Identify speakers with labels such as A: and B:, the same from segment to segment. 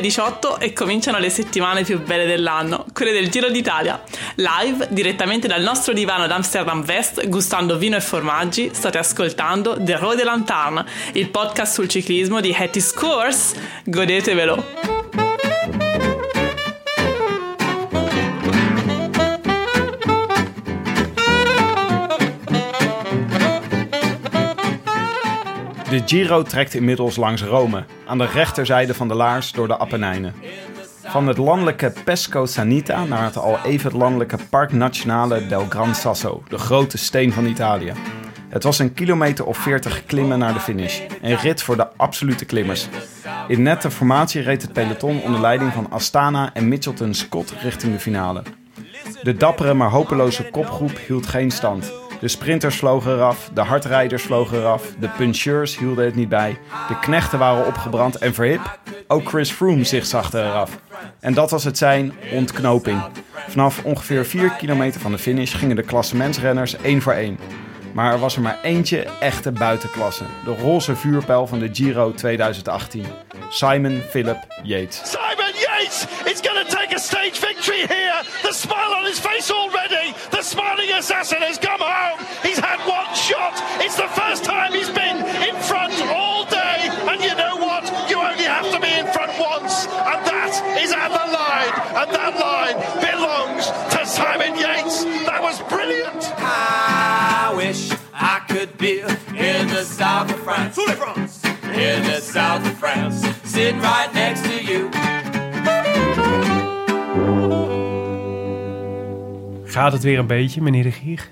A: 18 e cominciano le settimane più belle dell'anno, quelle del Giro d'Italia. Live, direttamente dal nostro divano ad Amsterdam West, gustando vino e formaggi, state ascoltando The Road de Lanterne, il podcast sul ciclismo di Hattie Scores. Godetevelo!
B: De Giro trekt inmiddels langs Rome, aan de rechterzijde van de Laars door de Appenijnen. Van het landelijke Pesco Sanita naar het al even landelijke Park Nazionale del Gran Sasso, de grote steen van Italië. Het was een kilometer of 40 klimmen naar de finish. Een rit voor de absolute klimmers. In nette formatie reed het peloton onder leiding van Astana en Mitchelton Scott richting de finale. De dappere maar hopeloze kopgroep hield geen stand. De sprinters vlogen eraf, de hardrijders vlogen eraf, de puncheurs hielden het niet bij, de knechten waren opgebrand en verhip, ook Chris Froome zich zagde eraf. En dat was het zijn ontknoping. Vanaf ongeveer 4 kilometer van de finish gingen de klassementsrenners één voor één. Maar er was er maar eentje echte buitenklasse. De roze vuurpijl van de Giro 2018. Simon Philip Yates.
C: Simon Yates is going to take a stage victory here. The smile on his face already. The smiling assassin has come home. He's had one shot. It's the first time he's been in front all day. And you know what? You only have to be in front once. And that is at the line. And that line belongs to Simon Yates. That was brilliant.
D: I wish I could be in the south of France. In the south of France, sitting right next to you.
E: Gaat het weer een beetje, meneer de Gier?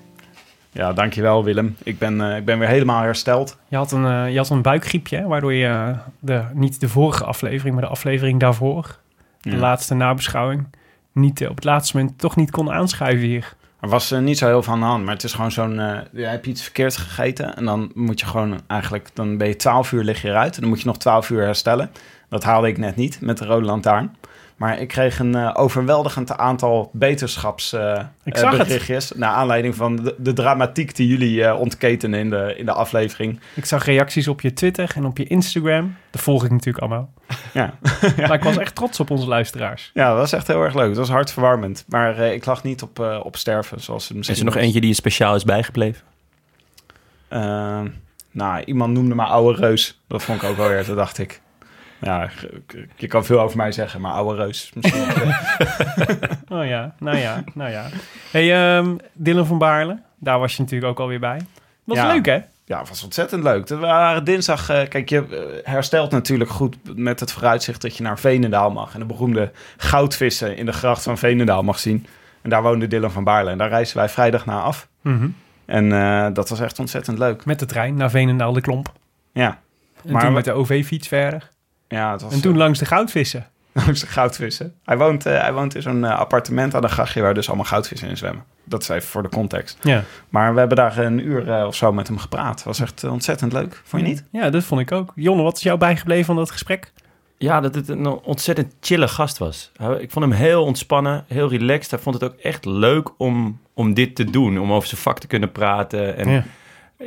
B: Ja, dankjewel Willem. Ik ben, eh, ik ben weer helemaal hersteld.
E: Je had een, eh, je had een buikgriepje, hè, waardoor je eh, de, niet de vorige aflevering, maar de aflevering daarvoor, de
B: Ja.
E: laatste nabeschouwing, niet op het laatste moment toch niet kon aanschuiven hier.
B: Er was niet zo heel veel aan de hand, maar het is gewoon zo'n... ja, heb je iets verkeerd gegeten en dan moet je gewoon eigenlijk... Dan ben je 12 uur lig je eruit en dan moet je nog 12 uur herstellen. Dat haalde ik net niet met de rode lantaarn. Maar ik kreeg een eh, overweldigend aantal
E: Ik zag het.
B: beterichtjes... naar aanleiding van de, de dramatiek die jullie eh, ontketenen in de, in de aflevering.
E: Ik zag reacties op je Twitter en op je Instagram. Dat volg ik natuurlijk allemaal.
B: Ja.
E: Maar ik was echt trots op onze luisteraars.
B: ja, dat was echt heel erg leuk. Dat was hartverwarmend. Maar eh, ik lag niet op, eh, op sterven, zoals het misschien...
F: Is er nog eentje die je speciaal is bijgebleven?
B: Eh, nou, iemand noemde me oude reus. Dat vond ik ook wel weer, toen dacht ik. Ja, je kan veel over mij zeggen, maar oude reus. Misschien.
E: Oh ja, nou ja, nou ja. hey, ehm, Dylan van Baarle, daar was je natuurlijk ook alweer bij. Was
B: Ja.
E: leuk, hè?
B: ja, het was ontzettend leuk. We waren dinsdag, eh, kijk, je eh, herstelt natuurlijk goed met het vooruitzicht dat je naar Veenendaal mag. En de beroemde goudvissen in de gracht van Veenendaal mag zien. En daar woonde Dylan van Baarle. En daar reisden wij vrijdag naar af.
E: Mhm.
B: En eh, dat was echt ontzettend leuk.
E: Met de trein naar Veenendaal de Klomp.
B: Ja,
E: En
B: Maar
E: toen met de OV-fiets verder.
B: Ja het was
E: En toen langs de goudvissen.
B: langs de goudvissen. Hij woont, eh, hij woont in zo'n eh, appartement aan een grachtje waar dus allemaal goudvissen in zwemmen. Dat is even voor de context.
E: Ja.
B: Maar we hebben daar een uur eh, of zo met hem gepraat. was echt eh, ontzettend leuk. Vond je niet?
E: Ja, dat vond ik ook. Jonne, wat is jou bijgebleven van dat gesprek?
F: Ja, dat het een ontzettend chille gast was. Ik vond hem heel ontspannen, heel relaxed. Hij vond het ook echt leuk om, om dit te doen. Om over zijn vak te kunnen praten. En
E: Ja.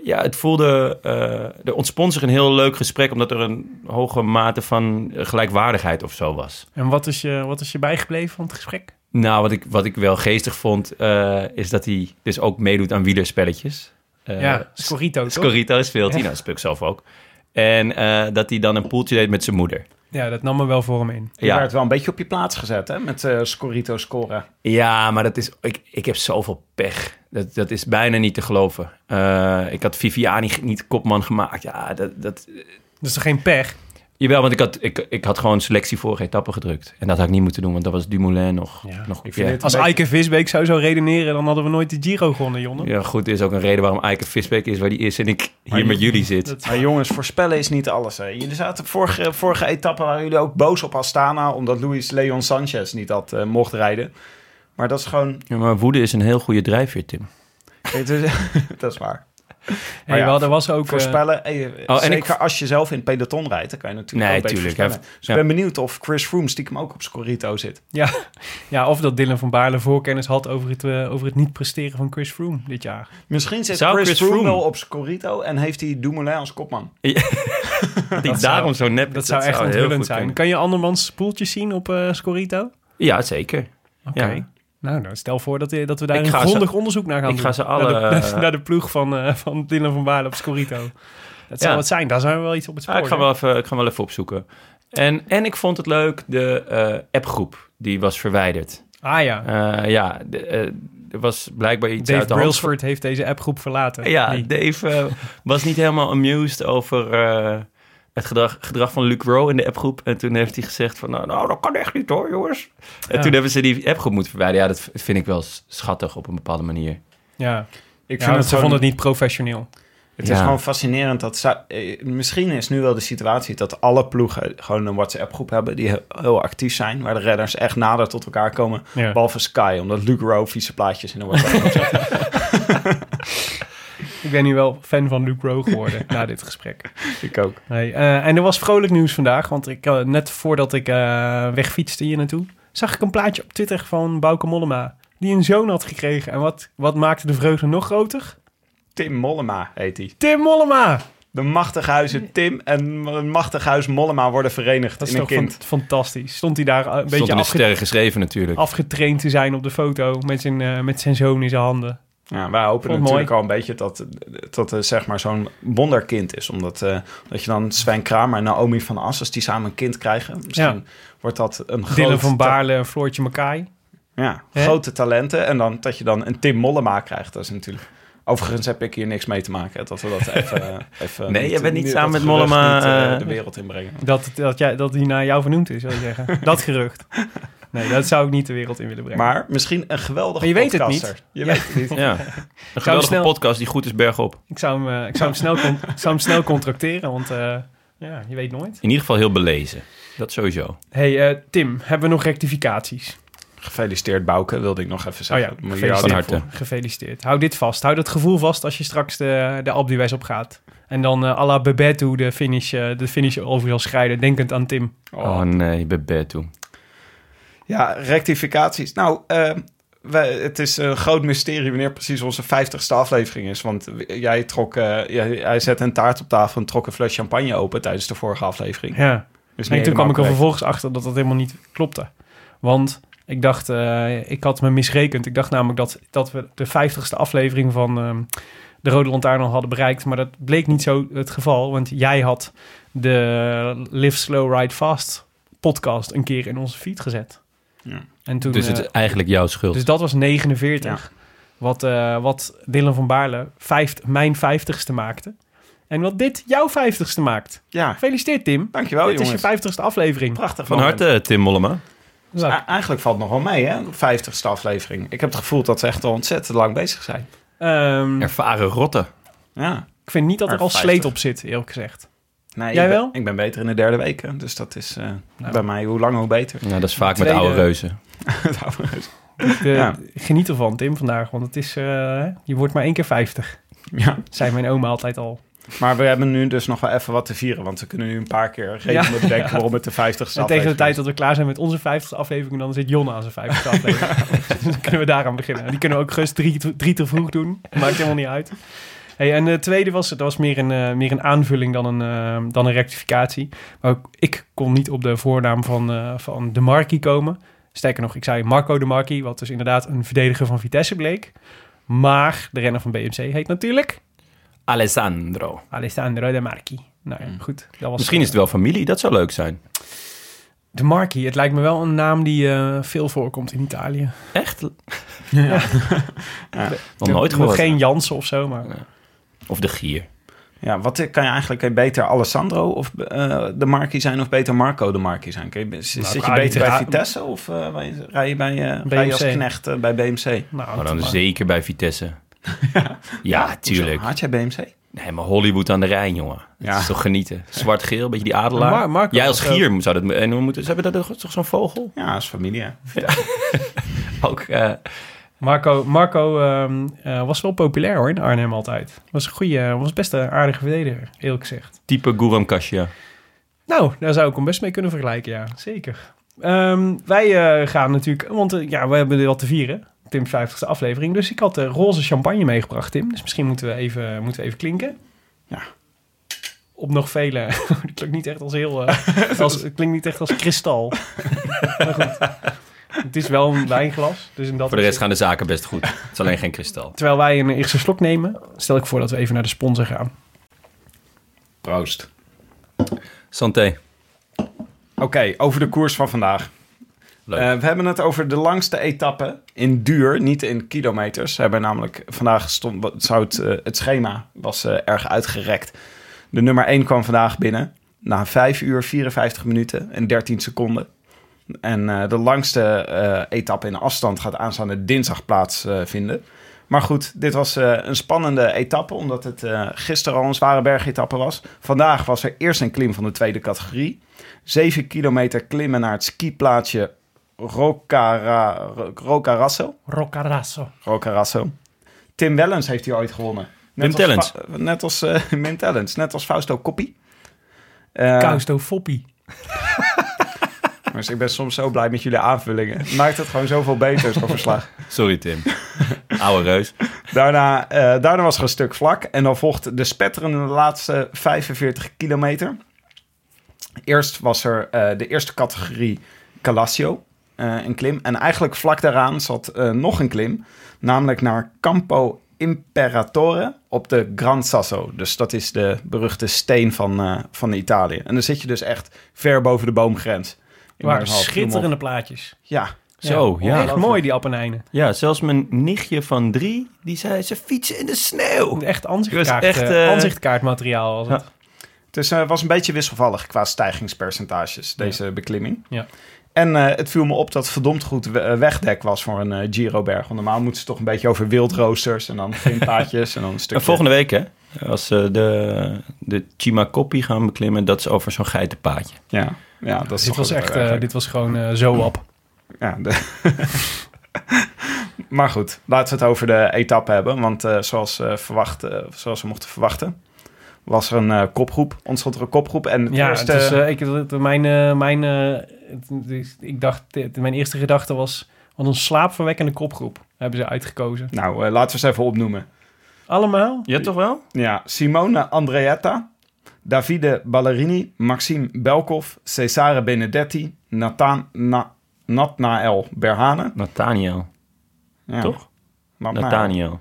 F: Ja, het voelde... eh er ontspon zich een heel leuk gesprek... omdat er een hoge mate van gelijkwaardigheid of zo was.
E: En wat is je, wat is je bijgebleven van het gesprek?
F: Nou, wat ik, wat ik wel geestig vond... eh, is dat hij dus ook meedoet aan wielerspelletjes. Eh,
E: ja, Scorito?
F: Scorito speelt hij.
E: Ja.
F: Nou, dat speel ik zelf ook. En dat hij dan een poeltje deed met zijn moeder.
E: Ja, dat nam me wel voor hem in.
B: Je werd wel een beetje op je plaats gezet, hè? Met eh Scorito scoren.
F: Ja, maar dat is, ik, ik heb zoveel pech. Dat, dat is bijna niet te geloven. Eh, ik had Viviani niet kopman gemaakt. Ja, dat, dat,
E: Dat is toch geen pech?
F: Jawel, want ik had, ik, ik had gewoon selectie vorige etappe gedrukt. En dat had ik niet moeten doen, want dat was Dumoulin nog.
E: Ja,
F: nog
B: ik vind het-
E: Als Eike Visbeek zou zo redeneren, dan hadden we nooit de Giro gewonnen, Jonne.
F: Ja, goed, er is ook een reden waarom Eike Visbeek is waar die is en ik hier met jullie zit.
E: Dat-
B: Maar jongens, voorspellen is niet alles. Hè. Jullie zaten vorige, vorige etappe waren jullie ook boos op Astana... omdat Luis Leon Sanchez niet had eh, mocht rijden. Maar dat is gewoon...
F: Ja, maar woede is een heel goede drijfveer, Tim.
B: dat is waar.
E: Hey,
B: ja,
E: wel, er was ook... eh,
B: Voorspellen, eh, zeker
F: ik-
B: als je zelf in het peloton rijdt... dan kan je natuurlijk
F: Nee,
B: ook
F: tuurlijk,
B: voorspellen. Dus
F: ja.
B: ik ben benieuwd of Chris Froome stiekem ook op Scorito zit.
E: ja, ja, of dat Dylan van Baarle voorkennis had over het, eh, over het niet presteren van Chris Froome dit jaar.
B: Misschien zit Chris,
F: Chris
B: Froome wel op Scorito... en heeft hij Dumoulin als kopman.
F: Die daarom zo nep
E: Dat zou echt
F: heel
E: onthullend
F: goed
E: zijn.
F: kunnen.
E: Kan je andermans poeltjes zien op eh Scorito?
F: Ja, zeker.
E: Oké.
F: Ja.
E: Nou, nou, stel voor dat, eh, dat we daar
F: Ik
E: een
F: ze-
E: grondig onderzoek naar gaan
F: ik
E: doen.
F: ga ze alle,
E: Naar de, naar de ploeg van, eh, van Dylan van Baarle op Scorito. Dat zou wat zijn. Daar zijn we wel iets op het spoor.
F: Ja, ik, ga wel even, ik ga wel even opzoeken. En, en ik vond het leuk, de eh, appgroep, die was verwijderd.
E: Ah ja.
F: Ja, de, er was blijkbaar iets
E: Dave
F: uit de
E: Brailsford heeft deze appgroep verlaten.
F: Ja,
E: Nee.
F: Dave was niet helemaal amused over het gedrag, gedrag van Luc Rowe in de appgroep. En toen heeft hij gezegd van, nou, nou dat kan echt niet hoor, jongens. En
E: Ja.
F: toen hebben ze die appgroep moeten verwijderen. Ja, dat vind ik wel schattig op een bepaalde manier.
E: Ja,
B: Ik
E: ja
B: vind het
E: ze
B: gewoon-
E: vonden het niet professioneel.
B: Het is gewoon fascinerend dat... eh, misschien is nu wel de situatie dat alle ploegen gewoon een WhatsApp-groep hebben... die heel, actief zijn, waar de redders echt nader tot elkaar komen.
E: Ja.
B: Behalve Sky, omdat Luke Rowe vieze plaatjes in de WhatsApp zet.
E: Ik ben nu wel fan van Luke Rowe geworden na dit gesprek.
B: Ik ook.
E: Nee, eh, en er was vrolijk nieuws vandaag, want ik, eh, net voordat ik eh, wegfietste hier naartoe, zag ik een plaatje op Twitter van Bauke Mollema, die een zoon had gekregen. En wat, wat maakte de vreugde nog groter?
B: Tim Mollema heet hij.
E: Tim Mollema!
B: De machtighuizen Tim en machtighuis Mollema worden verenigd
E: Dat is
B: in een
E: toch
B: kind.
E: fan- fantastisch. Stond hij daar een
F: Stond
E: beetje
F: in de
E: afge-
F: sterren geschreven natuurlijk.
E: afgetraind te zijn op de foto met zijn, eh, met zijn zoon in zijn handen.
B: Ja, wij hopen
E: Vond
B: natuurlijk
E: mooi.
B: al een beetje dat dat het zeg maar zo'n wonderkind is. Omdat eh, dat je dan Sven Kramer en Naomi van As, als die samen een kind krijgen, misschien wordt dat een
E: Dylan
B: groot
E: van Baarle en Floortje Makai.
B: Ja, grote talenten. En dan dat je dan een Tim Mollema krijgt. Dat is natuurlijk... Overigens heb ik hier niks mee te maken. hè, Dat we dat even... even
F: Nee, je bent niet samen met Mollema,
B: niet, eh,
F: eh,
B: de wereld inbrengen.
E: Dat, dat, jij, dat hij naar jou vernoemd is, wil je zeggen. dat gerucht. Nee, dat zou ik niet de wereld in willen brengen.
B: Maar misschien een geweldige
E: Maar je weet het
B: podcaster.
E: niet.
B: Je
E: Ja.
B: weet het niet.
F: Ja, een geweldige
E: snel-
F: podcast die goed is bergop.
E: Ik zou hem, eh, ik zou hem, snel, con- ik zou hem snel contracteren, want eh, ja, je weet nooit.
F: In ieder geval heel belezen. Dat sowieso.
E: hey, eh, Tim, hebben we nog rectificaties?
B: Gefeliciteerd Bouke, wilde ik nog even
E: Oh
B: zeggen.
E: ja,
B: Moet je
E: gefeliciteerd.
F: Van.
E: Gefeliciteerd. Hou dit vast. Hou dat gevoel vast als je straks de, de Alpe d'Huez op gaat. En dan eh à la Bebeto de finish, de finish over zal schrijden, denkend aan Tim.
F: Oh, nee, Bebeto.
B: Ja, rectificaties. Nou, eh, wij- het is een groot mysterie wanneer precies onze 50ste aflevering is. Want jij trok, eh, jij, hij zette een taart op tafel en trok een fles champagne open tijdens de vorige aflevering.
E: Ja.
B: Dus
E: En toen kwam ik er vervolgens achter dat dat helemaal niet klopte. Want ik dacht, eh, ik had me misrekend. Ik dacht namelijk dat, dat we de 50ste aflevering van ehm, de Rode Lantaarn al hadden bereikt. Maar dat bleek niet zo het geval. Want jij had de Live Slow Ride Fast podcast een keer in onze feed gezet.
B: Ja.
E: En toen,
F: Dus het
E: eh,
F: is eigenlijk jouw schuld.
E: dus dat was 49. Wat, eh, wat Dylan van Baarle vijft, mijn 50ste maakte. En wat dit jouw 50ste maakt.
B: Ja,
E: Gefeliciteerd Tim.
B: dankjewel
E: dit
B: jongens.
E: is je 50ste aflevering.
B: Prachtig
F: Van
B: moment.
F: harte, Tim Mollema.
B: Dus eigenlijk valt het nog wel mee, hè? 50ste aflevering. Ik heb het gevoel dat ze echt al ontzettend lang bezig zijn.
E: Ehm,
F: Ervaren rotte.
B: Ja.
E: ik vind niet dat er al
B: 50.
E: sleet op zit, eerlijk gezegd.
B: Nee,
E: Jij
B: ik ben-
E: wel?
B: Ik ben beter in de derde week, hè. dus dat is eh,
E: Nou.
B: bij mij hoe langer hoe beter.
F: Ja, dat is vaak
E: Tweede-
F: met oude reuzen.
E: Ik, eh,
B: Ja.
E: Geniet ervan, Tim, vandaag. Want het is, eh, je wordt maar één keer 50.
B: ja.
E: Zei mijn oma altijd al.
B: Maar we hebben nu dus nog wel even wat te vieren, want we kunnen nu een paar keer redenen
E: Ja.
B: bedenken waarom het de 50ste
E: En tegen de tijd dat we klaar zijn met onze 50ste aflevering, dan zit Jon aan zijn 50ste aflevering. dus dan kunnen we daaraan beginnen. Die kunnen we ook gerust drie, drie te vroeg doen. Maakt helemaal niet uit. Hey, en de tweede was, dat was meer een, eh, meer een aanvulling dan een, eh, dan een rectificatie. Maar ook ik kon niet op de voornaam van, eh, van De Marquis komen. Sterker nog, ik zei Marco De Marquis, wat dus inderdaad een verdediger van Vitesse bleek. Maar de renner van BMC heet natuurlijk
F: Alessandro.
E: Alessandro De Marquis. Nou ja, goed. Dat was,
F: Misschien is het wel familie, dat zou leuk zijn.
E: De Marquis, het lijkt me wel een naam die eh, veel voorkomt in Italië.
F: Echt?
B: Ja.
F: Nog nooit
E: Nog
F: gehoord.
E: geen Jansen of zo, maar...
F: Of de Gier.
B: Ja, wat kan je eigenlijk kan je beter Alessandro of eh, de Marquis zijn of beter Marco de Marquis zijn? Kun je, zit je beter bij Vitesse of eh, rij je- rij je bij, rij je als knecht bij BMC?
E: Nou,
F: Maar dan zeker bij Vitesse. ja, tuurlijk.
B: Hoezo? Had jij BMC?
F: Nee, maar Hollywood aan de Rijn, jongen. Dat
B: Ja.
F: is toch genieten. Zwart-geel, beetje die adelaar.
E: Mar- Marco
F: Jij als
E: ook-
F: gier zou dat... En hoe moeten, ze hebben dat toch zo'n vogel?
B: Ja, als familie.
F: Ook, eh,
E: Marco, Marco ehm, eh, was wel populair hoor in Arnhem altijd. Was een goede, was best een aardige verdediger, eerlijk gezegd.
F: type Guram Kasia.
E: Nou, daar zou ik hem best mee kunnen vergelijken, ja. Zeker. Ehm, wij eh, gaan natuurlijk, want eh, ja, we hebben wat te vieren. Tim's 50ste aflevering. Dus ik had eh, roze champagne meegebracht, Tim. Dus misschien moeten we even, moeten we even klinken.
B: Ja.
E: Op nog vele... Het klinkt niet echt als heel... eh, als, het klinkt niet echt als kristal. maar goed. Het is wel een wijnglas. Dus in dat
F: Voor de rest gaan de zaken best goed. Het is alleen geen kristal.
E: Terwijl wij een eerste slok nemen, stel ik voor dat we even naar de sponsor gaan.
B: Proost.
F: Santé.
B: Oké, over de koers van vandaag.
F: Leuk.
B: Eh, we hebben het over de langste etappe in duur, niet in kilometers. We hebben namelijk vandaag stond, wat zou het, eh, het schema was eh, erg uitgerekt. De nummer 1 kwam vandaag binnen na 5 uur 54 minuten en 13 seconden. En eh, de langste eh, etappe in afstand gaat aanstaande dinsdag plaatsvinden. maar goed, dit was eh, een spannende etappe, omdat het eh, gisteren al een zware bergetappe was. Vandaag was er eerst een klim van de tweede categorie. 7 kilometer klimmen naar het skiplaatsje Rocara, Rocarasso.
E: Roccarasso.
B: Rocarasso. Tim Wellens heeft hier ooit gewonnen. Als
F: Tellens.
B: Fa- Net als uh, net als Fausto Coppi. Eh,
E: Kausto Foppie.
B: ik ben soms zo blij met jullie aanvullingen. Maakt het gewoon zoveel beter, zo'n verslag.
F: Sorry, Tim. Oude reus.
B: Daarna, eh, daarna was er een stuk vlak. En dan volgt de spetterende laatste 45 kilometer. Eerst was er eh, de eerste categorie Calasio, eh, een klim. En eigenlijk vlak daaraan zat nog een klim. Namelijk naar Campo Imperatore op de Gran Sasso. Dus dat is de beruchte steen van, van Italië. En dan zit je dus echt ver boven de boomgrens. In
E: Waren schitterende plaatjes.
B: Ja,
F: Zo, ja.
E: Echt mooi, die Appenijnen.
F: Ja, zelfs mijn nichtje van drie, die zei ze fietsen in de sneeuw.
E: Echt
F: Die was
E: aanzichtkaart,
F: echt,
E: eh,
F: eh,
E: aanzichtkaartmateriaal was het.
B: Het is, eh, was een beetje wisselvallig qua stijgingspercentages, deze beklimming.
E: Ja.
B: En eh, het viel me op dat het verdomd goed we- wegdek was voor een Giro-berg. Want normaal moeten ze toch een beetje over wildroosters en dan finpaadjes en dan een stukje...
F: En volgende week, hè, als ze de, de Chimacopi gaan beklimmen, dat is over zo'n geitenpaadje.
B: Ja, ja dat is
E: Dit was
B: wel
E: echt, eh, dit was gewoon eh, zo op.
B: Ja, de- maar goed, laten we het over de etappe hebben. Want eh, zoals, eh, verwacht, eh, zoals we mochten verwachten, was er een eh, kopgroep. Ontstond er een kopgroep. En het
E: Ja,
B: eerste...
E: het is, eh, ik, mijn, mijn, eh, het- ik dacht, mijn eerste gedachte was, wat een slaapverwekkende kopgroep hebben ze uitgekozen.
B: Nou, laten we eens even opnoemen.
E: Allemaal?
F: Ja, toch wel?
B: Ja, Simone Andreetta, Davide Ballerini, Maxime Belkov, Cesare Benedetti, Nathan, Na, Natnael Berhane.
F: Nathaniel,
B: Ja,
F: toch?
B: Natnael.
F: Nathaniel.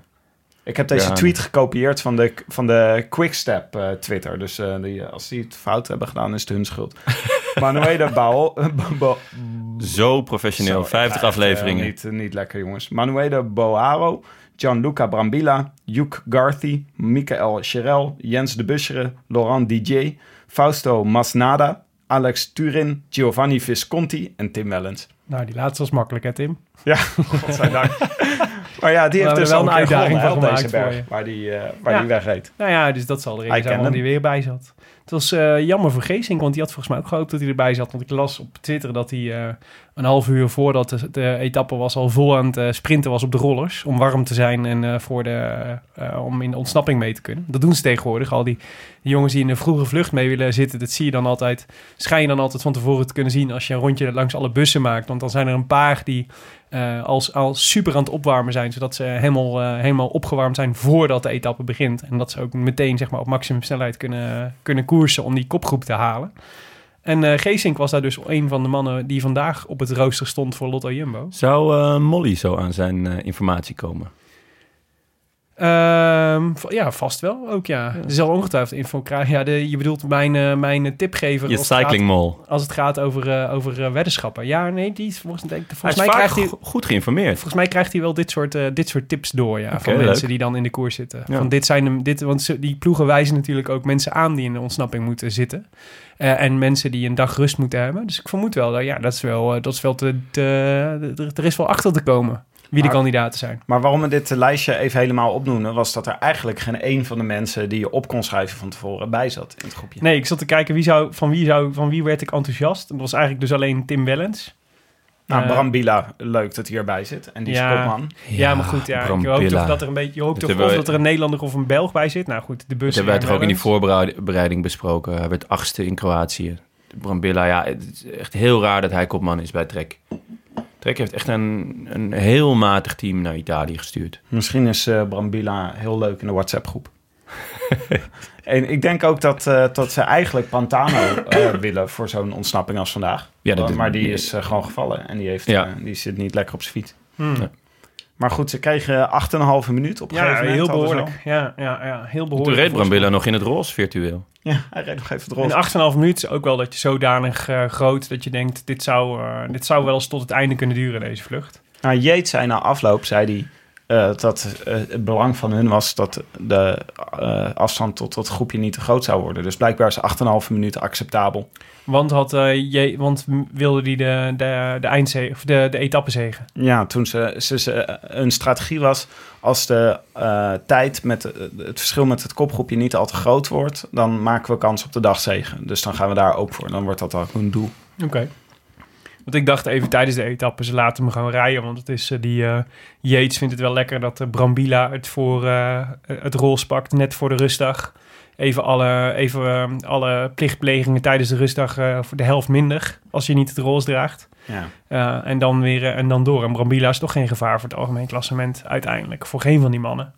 B: Ik heb deze
F: Berhane.
B: tweet gekopieerd van de, van de Quickstep eh, Twitter. Dus eh, die, als die het fout hebben gedaan, is het hun schuld. Manuela Bao... Bo-
F: Zo professioneel,
B: Zo,
F: 50
B: echt, eh,
F: afleveringen.
B: niet, niet lekker, jongens. Manuela Boaro, Gianluca Brambilla, Hugh Garthy, Michael Cherel, Jens de Buschere, Laurent DJ, Fausto Masnada, Alex Turin, Giovanni Visconti en Tim Wellens.
E: Nou, die laatste was makkelijk hè, Tim?
B: Ja, godzijdank. maar ja, die heeft dus
E: er wel een uitdaging
B: gewonnen,
E: van
B: op deze berg, waar die, eh, waar
E: Ja.
B: die wegreed.
E: Nou ja, dus dat zal
B: I
E: zijn hij weer bij zat. Het was eh, jammer voor Geesink, want die had volgens mij ook gehoopt dat hij erbij zat. Want ik las op Twitter dat hij eh, een half uur voordat de, de etappe was al vol aan het eh, sprinten was op de rollers. Om warm te zijn en voor de, om in de ontsnapping mee te kunnen. Dat doen ze tegenwoordig. Al die, die jongens die in de vroege vlucht mee willen zitten, dat zie je dan altijd. Schijn je dan altijd van tevoren te kunnen zien als je een rondje langs alle bussen maakt. Want dan zijn er een paar die eh, als, als super aan het opwarmen zijn, zodat ze helemaal, eh, helemaal opgewarmd zijn voordat de etappe begint. En dat ze ook meteen zeg maar, op maximum snelheid kunnen, kunnen koersen om die kopgroep te halen. En eh Geesink was daar dus een van de mannen die vandaag op het rooster stond voor Lotto Jumbo.
F: Zou Molly zo aan zijn informatie komen?
E: Ehm, ja, vast wel ook, ja. Er zal ongetwijfeld info krijgen. Ja, de, je bedoelt mijn, eh, mijn tipgever
F: Je
E: als het gaat-
F: cycling mall.
E: als het gaat over, eh, over eh, weddenschappen. Ja, nee, die is volgens, denk,
F: Hij
E: volgens,
F: is
E: mij krijgt hij,
F: go- goed geïnformeerd.
E: volgens mij krijgt hij wel dit soort, eh, dit soort tips door, ja. Van
F: leuk.
E: mensen die dan in de koers zitten.
F: Ja.
E: Van dit zijn hem, dit, want ze- die ploegen wijzen natuurlijk ook mensen aan die in de ontsnapping moeten zitten. Eh, en mensen die een dag rust moeten hebben. Dus ik vermoed wel, dat ja, dat is wel, eh, dat is wel te, te, er- er is wel achter te komen wie de kandidaten zijn.
B: Maar waarom we dit lijstje even helemaal opnoemen, was dat er eigenlijk geen één van de mensen die je op kon schrijven van tevoren bij zat in het groepje.
E: Nee, ik zat te kijken wie zou, van, wie zou, van wie werd ik enthousiast. Dat was eigenlijk dus alleen Tim Wellens.
B: Nou,
E: Eh,
B: Bram Bila, leuk dat hij erbij zit. En die is
E: Ja.
B: kopman.
E: Ja, maar goed, ja,
F: Bram
E: ik hoop toch dat er een beetje, je hoopt
F: Dat
E: toch
F: hebben
E: of
F: we-
E: dat er een Nederlander of een Belg bij zit. Nou goed, de bus.
F: Dat hebben wij toch ook in die voorbereiding besproken. Hij werd achtste in Kroatië. Brambilla, ja, het is echt heel raar dat hij kopman is bij Trek. Trek heeft echt een, een heel matig team naar Italië gestuurd.
B: Misschien is eh Bram Bila heel leuk in de WhatsApp-groep. en ik denk ook dat, eh, dat ze eigenlijk Pantano eh, willen voor zo'n ontsnapping als vandaag.
F: Ja, dat-
B: maar die is gewoon gevallen en die, heeft,
F: Ja.
B: die zit niet lekker op zijn fiets.
E: Hmm.
F: Ja.
B: Maar goed, ze kregen 8,5 minuut op een
E: Ja,
B: gegeven moment.
E: heel behoorlijk. Ja, ja, ja, heel behoorlijk.
F: Toen reed Brambilla nog in het roze virtueel.
B: Ja, hij reed nog even het roze.
E: In 8,5 minuten is ook wel dat je zodanig eh, groot dat je denkt, dit zou, eh, dit zou wel eens tot het einde kunnen duren, deze vlucht.
B: Nou, Yates zei na afloop, zei hij, eh, dat eh, het belang van hun was dat de eh, afstand tot dat groepje niet te groot zou worden. Dus blijkbaar is 8,5 minuten acceptabel.
E: Want, had, je, want wilde die de, de, de eindzege, of de, de etappezege.
B: Ja, toen ze, ze, ze een strategie was, als de tijd met het verschil met het kopgroepje niet al te groot wordt, dan maken we kans op de dagzegen. Dus dan gaan we daar ook voor. Dan wordt dat ook een doel.
E: Oké. Want ik dacht even tijdens de etappe, ze laten me gewoon rijden. Want het is eh, die eh Yates vindt het wel lekker dat uh, Brambila het voor eh, het rols pakt net voor de rustdag. Even alle, even, eh, alle plichtplegingen tijdens de rustdag eh, voor de helft minder. Als je niet het rols draagt.
B: Ja.
E: Eh, en, dan weer, eh, en dan door. En Brambila is toch geen gevaar voor het algemeen klassement uiteindelijk. Voor geen van die mannen.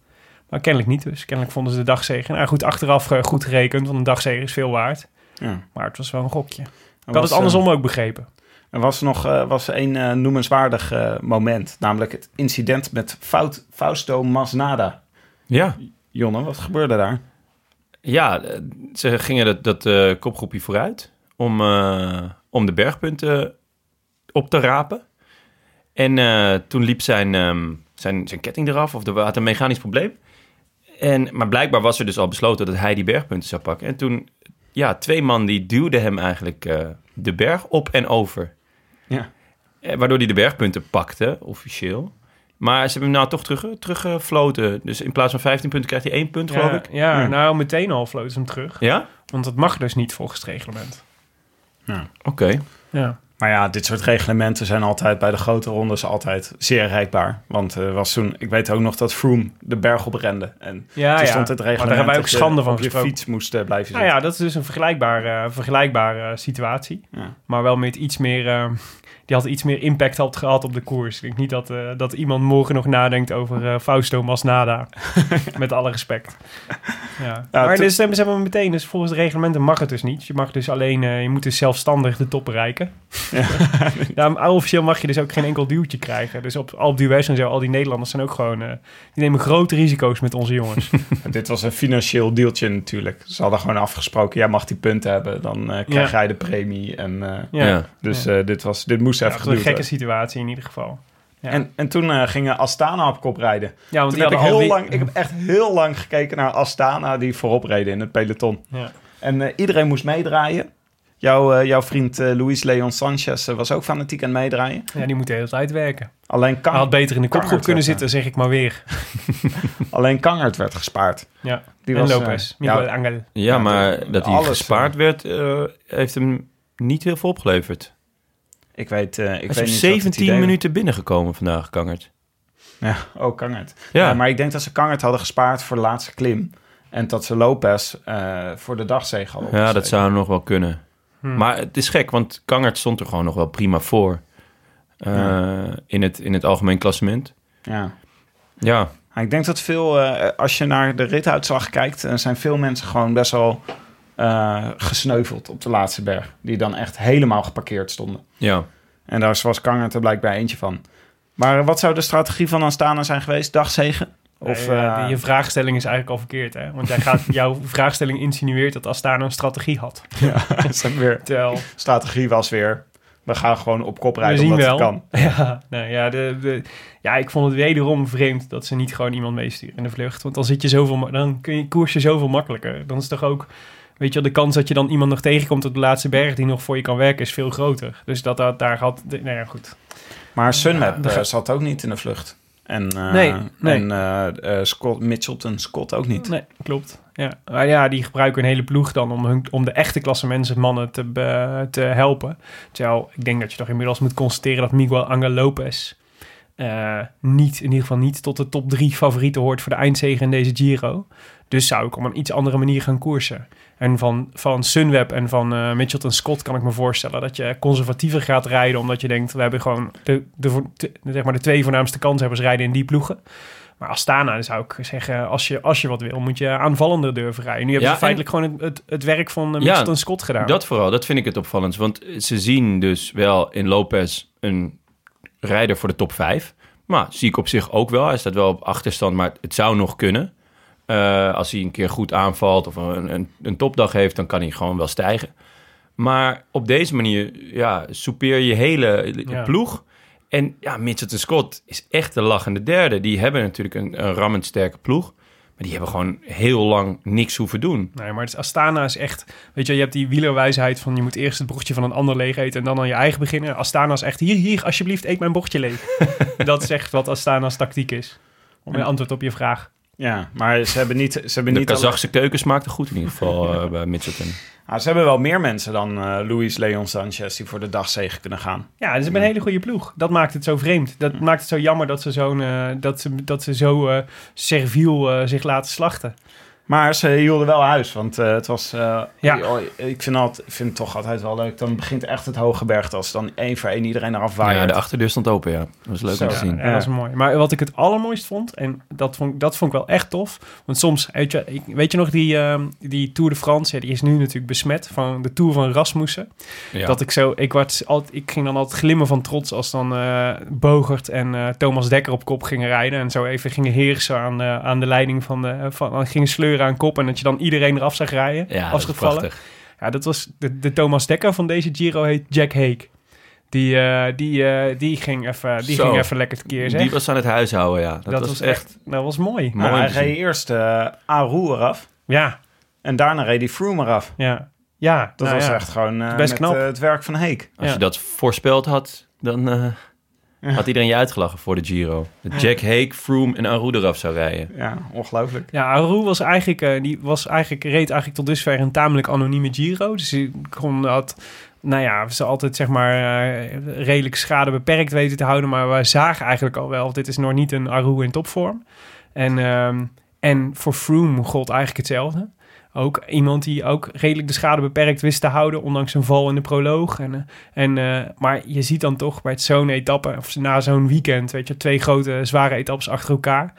E: Maar kennelijk niet dus. Kennelijk vonden ze de dagzegen. Nou goed, achteraf eh, goed gerekend. Want een dagzegen is veel waard.
B: Ja.
E: Maar het was wel een gokje. Ik had het andersom ook begrepen.
B: Er was nog eh, was een eh, noemenswaardig eh, moment, namelijk het incident met Fout, Fausto Masnada.
F: Ja,
B: Jonne, wat gebeurde daar?
F: ja ze gingen dat, dat kopgroepje vooruit om, om de bergpunten op te rapen. En toen liep zijn, ehm, zijn, zijn ketting eraf of er had een mechanisch probleem. En, maar blijkbaar was er dus al besloten dat hij die bergpunten zou pakken. En toen, ja, twee man die duwden hem eigenlijk de berg op en over.
B: Ja.
F: Eh, waardoor hij de bergpunten pakte, officieel. Maar ze hebben hem nou toch terug, teruggefloten. Dus in plaats van 15 punten krijgt hij één punt, geloof
E: ja,
F: ik.
E: Ja,
B: Ja.
E: nou meteen al floot ze hem terug.
F: Ja?
E: Want dat mag dus niet volgens het reglement.
F: Oké.
E: Ja.
B: Maar ja, dit soort reglementen zijn altijd bij de grote rondes altijd zeer rijkbaar. Want er was toen, ik weet ook nog dat Froome de berg op rende. En
E: Ja,
B: toen
E: ja.
B: stond het
E: Maar
B: reglement
E: daar hebben wij ook schande van
B: op je fiets moest eh, blijven
E: Nou
B: zitten.
E: ja, dat is dus een vergelijkbare, vergelijkbare situatie.
B: Ja.
E: Maar wel met iets meer... eh, die had iets meer impact had gehad op de koers. Ik denk niet dat, eh, dat iemand morgen nog nadenkt over eh, Fausto Masnada. met alle respect. Ja.
B: Ja,
E: maar dus hebben ze hebben meteen... Dus volgens de reglementen mag het dus niet. Je mag dus alleen... eh, je moet dus zelfstandig de top bereiken. Ja, officieel mag je dus ook geen enkel duwtje krijgen. Dus op Alpe d'Huez en zo, al die Nederlanders zijn ook gewoon... eh, die nemen grote risico's met onze jongens.
B: Dit was een financieel deeltje natuurlijk. Ze hadden gewoon afgesproken, jij mag die punten hebben, dan eh, krijg jij de premie. En, eh,
E: Ja,
B: dus eh, dit, was, dit moest even
E: was een gekke situatie in ieder geval. Ja,
B: En, en toen eh, gingen Astana op kop rijden.
E: ja want
B: Toen heb ik, heel lang, ik heb echt heel lang gekeken naar Astana die voorop reden in het peloton.
E: Ja.
B: En eh, iedereen moest meedraaien. Jouw, eh, jouw vriend eh, Luis Leon Sanchez was ook fanatiek aan het meedraaien.
E: ja, die moet de hele tijd werken.
B: Alleen, Kang,
E: Hij had beter in de
B: Kangert
E: kopgroep kunnen zitten, zeg ik maar weer.
B: alleen Kangert werd gespaard.
E: Ja.
B: Die
E: en
B: was,
E: Lopez, Miguel
B: ja,
E: Angel.
F: Ja,
B: Ja,
F: maar
B: dat-
F: hij
B: alles,
F: gespaard werd, eh, heeft hem niet heel veel opgeleverd.
B: Ik weet, eh, ik
F: Hij
B: weet
F: is
B: niet
F: op
B: wat het
F: 17
B: idee was.
F: minuten binnengekomen vandaag, Kangert.
B: Ja, ook Kangert.
F: Ja.
B: Ja. maar ik denk dat ze Kangert hadden gespaard voor de laatste klim. En dat ze Lopez eh, voor de dagzege hadden
F: Ja, dat zou nog wel kunnen.
E: Hmm.
F: Maar het is gek, want Kangert stond er gewoon nog wel prima voor. eh,
B: Ja.
F: in, het, in het algemeen klassement.
B: Ja.
F: Ja,
B: ik denk dat veel, eh, als je naar de rituitslag kijkt, zijn veel mensen gewoon best wel eh, gesneuveld op de laatste berg. Die dan echt helemaal geparkeerd stonden.
F: ja.
B: En daar was Kangert er blijkbaar eentje van. Maar wat zou de strategie van Astana zijn geweest? Dagzegen? Of,
E: Nee,
B: eh,
E: je vraagstelling is eigenlijk al verkeerd, hè? Want jij gaat, jouw vraagstelling insinueert dat Astana een strategie had.
B: ja, weer,
E: Terwijl,
B: strategie was weer, we gaan gewoon op kop
E: we
B: rijden
E: zien
B: omdat
E: wel.
B: het kan.
E: Ja, nou, ja, de, de, ja, ik vond het wederom vreemd dat ze niet gewoon iemand meesturen in de vlucht. Want dan, zit je zoveel, dan kun je koers je zoveel makkelijker. Dan is toch ook, weet je wel, de kans dat je dan iemand nog tegenkomt op de laatste berg die nog voor je kan werken is veel groter. Dus dat, dat daar had, nou ja, goed.
B: Maar Sunweb
E: Ja,
B: eh, zat ook niet in de vlucht. En, eh,
E: Nee, nee.
B: en eh, Scott, Mitchelton Scott ook niet.
E: Nee, klopt. Ja. Maar ja, die gebruiken een hele ploeg dan om, hun, om de echte klasse mensen, mannen te, te helpen. Terwijl ik denk dat je toch inmiddels moet constateren dat Miguel Angel Lopez niet, in ieder geval niet tot de top drie favorieten hoort voor de eindzege in deze Giro. Dus zou ik op een iets andere manier gaan koersen. En van, van Sunweb en van eh Mitchelton Scott kan ik me voorstellen dat je conservatiever gaat rijden. Omdat je denkt, we hebben gewoon de, de, voor- de- zeg maar de twee voornaamste kanshebbers rijden in die ploegen. Maar Astana zou ik zeggen, als je, als je wat wil, moet je aanvallender durven rijden. Nu hebben
F: Ja,
E: ze feitelijk gewoon het, het, het werk van uh,
F: Ja,
E: Mitchelton Scott gedaan.
F: Dat vooral, dat vind ik het opvallend. Want ze zien dus wel in Lopez een rijder voor de top 5. Maar zie ik op zich ook wel. Hij staat wel op achterstand, maar het zou nog kunnen. Eh, als hij een keer goed aanvalt of een, een, een topdag heeft, dan kan hij gewoon wel stijgen. Maar op deze manier ja, soupeer je hele
E: Ja.
F: ploeg. En ja, Mitchelton Scott is echt de lachende derde. Die hebben natuurlijk een, een rammend sterke ploeg. Maar die hebben gewoon heel lang niks hoeven doen.
E: Nee, maar het is, Astana is echt... Weet je, je hebt die wielerwijsheid van... je moet eerst het bochtje van een ander leeg eten... en dan aan je eigen beginnen. Astana is echt... hier, hier, alsjeblieft, eet mijn bochtje leeg. dat is echt wat Astana's tactiek is. Om een antwoord op je vraag.
B: Ja, maar ze hebben niet... Ze hebben
F: De
B: niet alle-
F: Kazachse keuken smaakte goed in ieder geval eh, bij Mitchelton.
B: Ah, ze hebben wel meer mensen dan eh Luis Leon Sanchez die voor de dagzegen kunnen gaan.
E: Ja, dus ze hebben een hele goede ploeg. Dat maakt het zo vreemd. Dat maakt het zo jammer dat ze, zo'n, eh, dat ze, dat ze zo eh, serviel eh, zich laten slachten.
B: Maar ze hielden wel huis, want eh, het was... eh,
E: Ja.
B: Ik, vind altijd, ik vind het toch altijd wel leuk. Dan begint echt het hoge berg als dan één voor één iedereen eraf waait.
F: ja, de achterdeur stond open, ja. Dat was leuk
B: Zo,
F: om te zien.
E: Ja, dat was mooi. Maar wat ik het allermooist vond, en dat vond, dat vond ik wel echt tof. Want soms, weet je, ik- weet je nog, die, ehm, die Tour de France, ja, die is nu natuurlijk besmet van de Tour van Rasmussen.
F: Ja.
E: Dat ik zo, ik, werd altijd, ik ging dan altijd glimmen van trots als dan eh Bogert en eh, Thomas Dekker op kop gingen rijden. En zo even gingen heersen aan, eh, aan de leiding van de, van, gingen sleuren aan kop. En dat je dan iedereen eraf zag rijden,
F: ja, dat
E: als gevallen.
F: prachtig.
E: Ja, dat was de, de Thomas Dekker van deze Giro heet Jack Hake. Die, eh, die, eh, die, ging even, die
F: Zo.
E: ging even lekker tekeer, zeg.
F: Die was aan het huishouden, ja. Dat,
E: dat,
F: was,
E: was echt, dat was mooi.
F: mooi.
B: Nou, hij reed eerst eh Aru eraf
E: Ja,
B: en daarna reed hij Froome eraf.
E: ja. Ja,
B: Dat
E: nou
B: was
E: ja.
B: echt gewoon eh,
E: Best
B: met,
E: knap.
B: het werk van Heek.
F: Als
E: Ja.
F: je dat voorspeld had, dan eh. Had iedereen je uitgelachen voor de Giro. Dat Jack Hake, Froome en Aru eraf zou rijden.
B: Ja, ongelooflijk.
E: Ja, Aru was eigenlijk, eh, die was eigenlijk, reed eigenlijk tot dusver een tamelijk anonieme Giro. Dus hij kon dat, nou ja, ze altijd zeg maar eh, redelijk schade beperkt weten te houden. Maar we zagen eigenlijk al wel, dit is nog niet een Aru in topvorm. En, ehm, en voor Froome gold eigenlijk hetzelfde. Ook iemand die ook redelijk de schade beperkt wist te houden, ondanks een val in de proloog. En, eh, en, eh, maar je ziet dan toch bij zo'n etappe, of na zo'n weekend, weet je, twee grote zware etappes achter elkaar.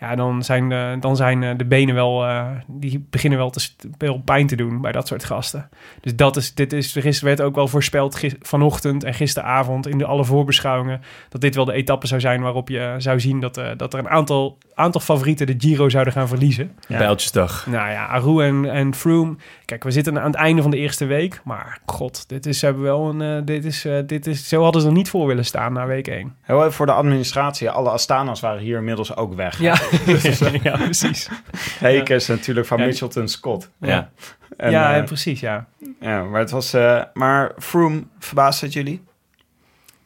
E: Ja, dan zijn, de, dan zijn eh, de benen wel, eh, die beginnen wel te wel pijn te doen bij dat soort gasten. Dus dat is, dit is, er is, werd ook wel voorspeld vanochtend en gisteravond in de alle voorbeschouwingen, dat dit wel de etappe zou zijn waarop je zou zien dat, eh, dat er een aantal, aantal favorieten de Giro zouden gaan verliezen.
B: Ja.
F: Bijltjesdag.
E: Nou ja, Aru en, en Froome. Kijk, we zitten aan het einde van de eerste week. Maar god, dit is, hebben wel een, eh, dit is, eh, dit is, zo hadden ze er niet voor willen staan na week 1.
B: Heel even voor de administratie. Alle Astana's waren hier inmiddels ook weg.
E: Ja, ja precies.
B: Heek is natuurlijk van
E: Ja.
B: Mitchelton Scott.
F: Ja.
B: En,
E: ja,
B: eh,
E: precies, ja.
B: ja, maar het was... eh, maar Froome, verbaasde het jullie?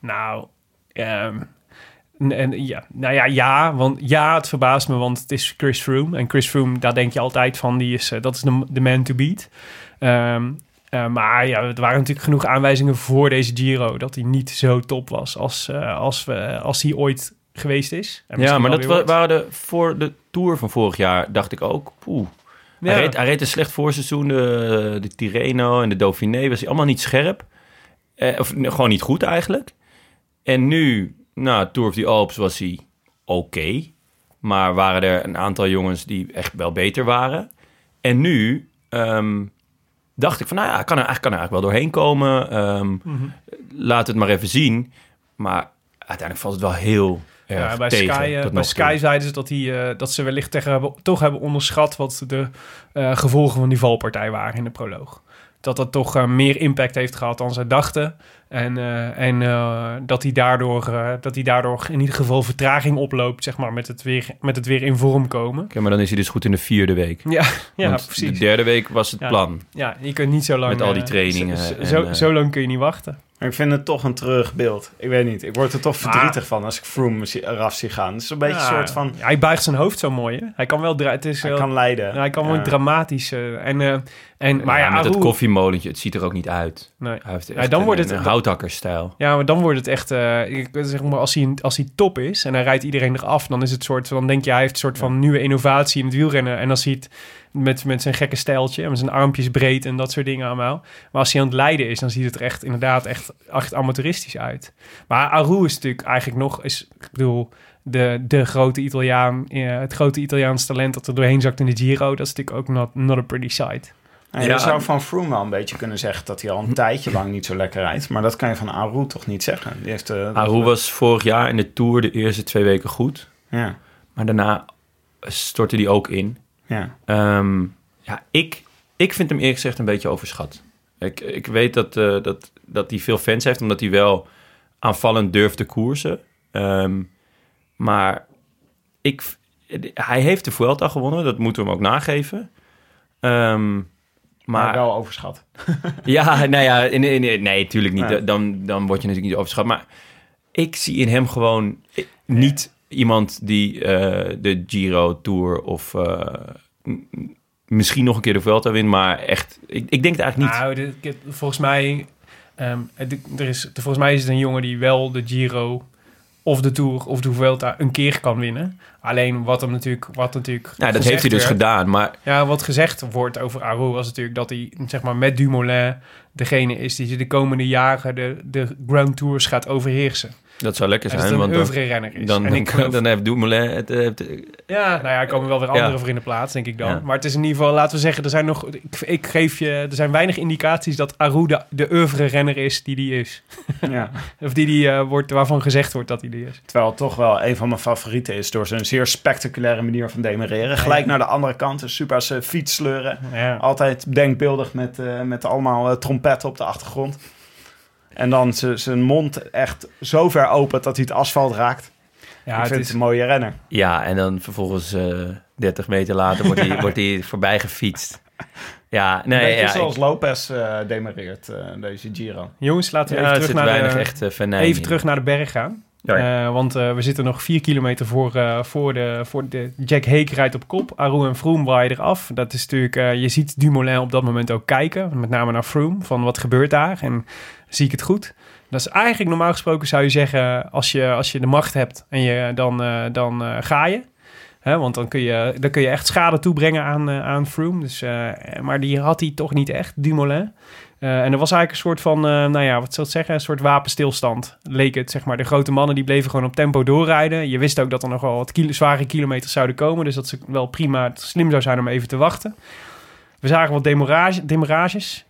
E: Nou, ehm, n- en, ja, nou ja, ja, want ja, het verbaast me, want het is Chris Froome. En Chris Froome, daar denk je altijd van, die is, eh, dat is de, de man to beat. Ehm, eh, maar ja, er waren natuurlijk genoeg aanwijzingen voor deze Giro dat hij niet zo top was als, eh, als, we, als hij ooit geweest is.
F: Ja, maar dat wa- waren de, voor de Tour van vorig jaar, dacht ik ook, poeh.
E: Ja.
F: Hij, reed, hij reed een slecht voorseizoen, de, de Tirreno en de Dauphiné, was hij allemaal niet scherp. Eh, of gewoon niet goed eigenlijk. En nu, nou, Tour of the Alps was hij oké. maar waren er een aantal jongens die echt wel beter waren. En nu ehm, dacht ik van, nou ja, hij kan er, eigenlijk- kan er eigenlijk wel doorheen komen. Ehm,
E: Mhm.
F: Laat het maar even zien. Maar uiteindelijk valt het wel heel, erg
E: Ja, bij
F: tegen.
E: Sky, eh, bij Sky zeiden ze dat, hij, eh, dat ze wellicht tegen hebben, toch hebben onderschat wat de eh, gevolgen van die valpartij waren in de proloog. Dat dat toch eh, meer impact heeft gehad dan ze dachten. En, eh, en eh, dat, hij daardoor, eh, dat hij daardoor in ieder geval vertraging oploopt, zeg maar, met het weer, met het weer in vorm komen.
F: Oké, maar dan is hij dus goed in de vierde week.
E: Ja, ja
F: Want
E: precies.
F: De derde week was het
E: Ja.
F: plan.
E: Ja, je kunt niet zo lang...
F: Met al die trainingen
E: Zo,
F: en,
E: zo, zo lang kun je niet wachten.
B: Maar ik vind het toch een terug beeld. Ik weet niet. Ik word er toch verdrietig van als ik Froome eraf zie gaan. Het is een beetje
E: Ja,
B: een soort van...
E: Hij buigt zijn hoofd zo mooi, hè? Hij kan wel... Het is
B: Hij
E: wel,
B: kan leiden.
E: Hij kan wel
B: Ja.
E: dramatisch... en, eh, en, maar
F: ja,
E: ja,
F: met het
E: Aru-
F: koffiemolentje, het ziet er ook niet uit.
E: Nee.
F: Hij heeft
E: Ja,
F: echt
E: dan
F: een,
E: wordt het-
F: een houthakkerstijl.
E: Ja, maar dan wordt het echt... eh, ik, zeg maar, als hij, als hij top is en hij rijdt iedereen eraf... dan is het soort... Dan denk je, hij heeft een soort van nieuwe innovatie in het wielrennen. En dan zie je het met, met zijn gekke stijltje... en met zijn armpjes breed en dat soort dingen allemaal. Maar als hij aan het leiden is... dan ziet het er echt inderdaad echt, echt amateuristisch uit. Maar Aru is natuurlijk eigenlijk nog... Is, ik bedoel, de, de grote Italiaan... eh, het grote Italiaans talent dat er doorheen zakt in de Giro... dat is natuurlijk ook not, not a pretty sight.
B: En je
F: Ja.
B: zou van Froome wel een beetje kunnen zeggen dat hij al een tijdje lang niet zo lekker rijdt. Maar dat kan je van Aru toch niet zeggen. Die heeft, eh,
F: Aru was vorig jaar in de Tour de eerste twee weken goed.
B: Ja,
F: Maar daarna stortte hij ook in.
B: ja.
F: Ehm, ja, ik, ik vind hem eerlijk gezegd een beetje overschat. Ik, ik weet dat, eh, dat, dat hij veel fans heeft, omdat hij wel aanvallend durft te koersen. Ehm, maar ik, hij heeft de Vuelta gewonnen, dat moeten we hem ook nageven. Ehm,
B: Maar,
F: maar
B: wel overschat.
F: ja, nou ja, in, in, nee, tuurlijk niet.
B: Nee.
F: Dan, dan word je natuurlijk niet overschat. Maar ik zie in hem gewoon niet iemand die eh, de Giro Tour of eh, misschien nog een keer de Vuelta wint, maar echt, ik, ik denk het eigenlijk niet.
E: Nou, volgens mij, ehm, het- er is, volgens mij is het een jongen die wel de Giro of de Tour of de Vuelta een keer kan winnen. Alleen wat hem natuurlijk, wat natuurlijk.
F: nou, dat heeft hij dus
E: werd-
F: gedaan, maar
E: Ja, wat gezegd wordt over Aru was natuurlijk dat hij zeg maar met Dumoulin degene is die de komende jaren de, de Grand Tours gaat overheersen.
F: Dat zou lekker zijn.
E: het een
F: Want dan,
E: oeuvre renner is.
F: dan,
E: en ik
F: dan,
E: geloof-
F: dan heeft Dumoulin het, eh, het,
E: Ja, nou ja, er komen wel weer anderen
F: Ja.
E: voor in de plaats, denk ik dan.
F: Ja.
E: Maar het is in ieder geval, laten we zeggen, er zijn nog, ik, ik geef je, er zijn weinig indicaties dat Aru de, de oeuvre renner is die die is.
B: ja.
E: Of die die eh, wordt, waarvan gezegd wordt dat hij die is.
B: Terwijl het toch wel een van mijn favorieten is door zijn zeer spectaculaire manier van demereren. Gelijk naar de andere kant, een super als, eh, fiets sleuren.
E: Ja.
B: Altijd denkbeeldig met, eh, met allemaal eh, trompetten op de achtergrond. En dan zijn mond echt zo ver open dat hij het asfalt raakt.
E: Ja,
B: ik
E: het
B: vind
E: is,
B: het een mooie renner.
F: ja, en dan vervolgens eh 30 meter later wordt hij, wordt hij voorbij gefietst. Ja, nee,
B: Beetje
F: ja,
B: zoals
F: ik-
B: Lopez eh demereert, eh, deze Giro.
E: jongens, laten we
F: ja,
E: even, terug
F: zit
E: naar,
F: weinig
E: de,
F: echt
E: even terug naar de berg gaan. Eh, want eh, we zitten nog vier kilometer voor, eh, voor, de, voor de... Jack Hake rijdt op kop. Aru en Froome waaien eraf. Dat is natuurlijk... je ziet Dumoulin op dat moment ook kijken. Met name naar Froome. Van wat gebeurt daar? En zie ik het goed? Dat is eigenlijk normaal gesproken zou je zeggen... Als je, als je de macht hebt en je, dan, dan ga je. Hè, want dan kun, je, dan kun je echt schade toebrengen aan, aan Froome. Dus, maar die had hij toch niet echt, Dumoulin. Eh, en er was eigenlijk een soort van, eh, nou ja, wat zal ik zeggen, een soort wapenstilstand. Leek het, zeg maar. De grote mannen die bleven gewoon op tempo doorrijden. Je wist ook dat er nog wel wat kilo, zware kilometers zouden komen. Dus dat ze wel prima het slim zou zijn om even te wachten. We zagen wat demarage, demarages.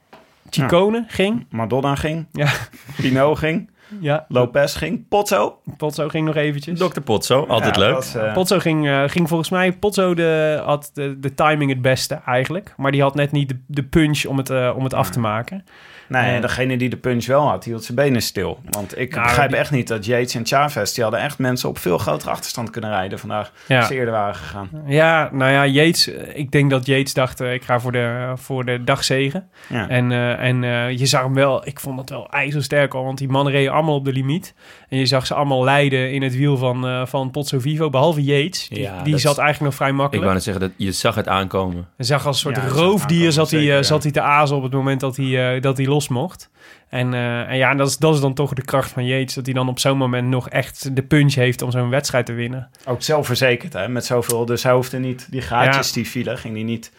E: Chicone ging.
B: Madonna ging,
E: Ja,
B: Pinot ging,
E: ja.
B: Lopez ging, Potso.
E: Potso ging nog eventjes.
F: Dr. Potso, altijd
B: Ja,
F: leuk.
B: is, eh,
E: Potso ging, eh, ging volgens mij... Potso de, had de, de timing het beste eigenlijk. Maar die had net niet de, de punch om het, eh, om het af te maken.
B: Nee, degene die de punch wel had, die hield zijn benen stil. Want ik
E: Nou,
B: begrijp
E: die-
B: echt niet dat Yates en Chavez... die hadden echt mensen op veel grotere achterstand kunnen rijden vandaag...
E: Ja.
B: als ze eerder waren gegaan.
E: Ja, nou ja, Yates... Ik denk dat Yates dacht, eh, ik ga voor de, voor de dagzegen.
B: Ja.
E: En, eh, en eh, je zag hem wel, ik vond dat wel ijzersterk al, want die mannen reden allemaal op de limiet. En je zag ze allemaal lijden in het wiel van, eh van Pozzo Vivo, behalve Yates. Die,
F: Ja,
E: die zat
F: is-
E: eigenlijk nog vrij
F: Ik
E: makkelijk.
F: wou net zeggen, dat je zag het aankomen.
E: Hij zag als een soort roofdier
B: aankomen,
E: zat hij,
B: zeker,
E: eh,
B: ja.
E: zat hij te azen op het moment dat hij, eh, dat hij los mocht. En, eh, en ja, dat is, dat is dan toch de kracht van Yates, dat hij dan op zo'n moment nog echt de punch heeft om zo'n wedstrijd te winnen.
B: Ook zelfverzekerd, hè, met zoveel. Dus hij hoefde niet, die gaatjes
E: Ja.
B: die vielen, ging hij niet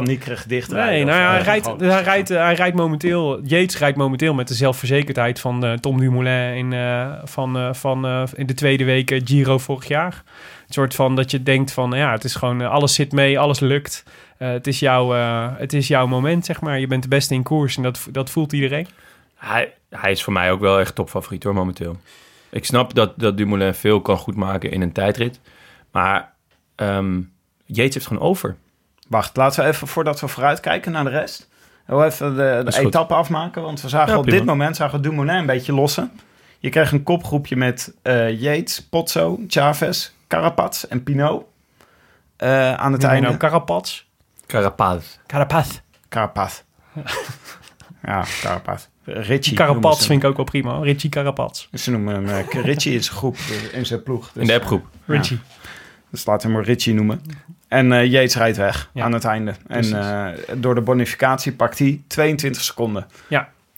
B: paniekerig dichtrijden.
E: Nee, nou ja, hij
B: eh,
E: rijdt, hij, rijdt, hij rijdt momenteel... Yates rijdt momenteel met de zelfverzekerdheid van eh, Tom Dumoulin in, eh, van, eh, van, eh, in de tweede week eh, Giro vorig jaar. Een soort van dat je denkt van, ja, het is gewoon, eh, alles zit mee, alles lukt. Eh, het, is jouw, eh, het is jouw moment, zeg maar. Je bent de beste in koers en dat, dat voelt iedereen.
F: Hij, hij is voor mij ook wel echt topfavoriet hoor, momenteel. Ik snap dat, dat Dumoulin veel kan goedmaken in een tijdrit. Maar ehm Yates heeft gewoon over.
B: Wacht, laten we even, voordat we vooruit kijken naar de rest... Heel even de, de
F: goed.
B: etappe afmaken. Want we zagen
F: Ja,
B: op
F: prima.
B: dit moment zagen we Dumoulin een beetje lossen. Je kreeg een kopgroepje met eh Yates, Potso, Chavez, Carapaz en Pinot. Eh, aan het
E: Noem
B: einde...
E: nou Carapaz?
F: Carapaz.
E: Carapaz.
B: Carapaz. ja, Carapaz. Richie.
E: Carapaz vind ik ook wel prima. Richie Carapaz.
B: Ze noemen hem eh, Richie in zijn groep, in zijn ploeg. Dus,
F: In de appgroep.
E: Richie.
B: Dus laten we hem maar Richie noemen. En eh Yates rijdt weg
E: Ja.
B: aan het einde. En eh, door de bonificatie pakt hij 22 seconden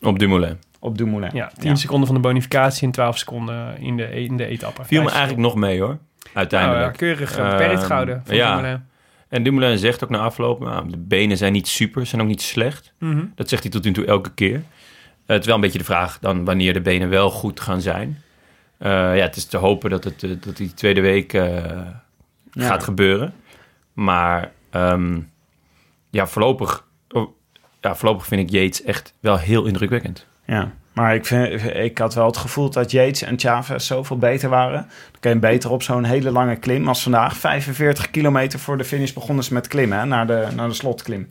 F: Op Dumoulin.
B: op Dumoulin.
E: Ja, 10 seconden van de bonificatie en 12 seconden in de, in de etappe.
F: Viel me eigenlijk nog mee hoor.
E: Nou, ja,
F: Uiteindelijk.
E: keurig
F: Ehm,
E: uh, beperkt gehouden voor
F: ja.
E: Dumoulin.
F: En Dumoulin zegt ook na afloop, nou, de benen zijn niet super, zijn ook niet slecht.
E: Mhm.
F: Dat zegt hij tot nu toe elke keer. Eh, het is wel een beetje de vraag dan wanneer de benen wel goed gaan zijn. Eh, ja, het is te hopen dat, het, eh, dat die tweede week eh,
B: Ja.
F: gaat gebeuren. Maar ehm, ja, voorlopig, oh, ja, voorlopig vind ik Yates echt wel heel indrukwekkend.
B: Ja, maar ik, vind, ik had wel het gevoel dat Yates en Chavez zoveel beter waren. Dan kun je beter op zo'n hele lange klim als vandaag. 45 kilometer voor de finish begonnen ze met klimmen, hè, naar, de, naar de slotklim.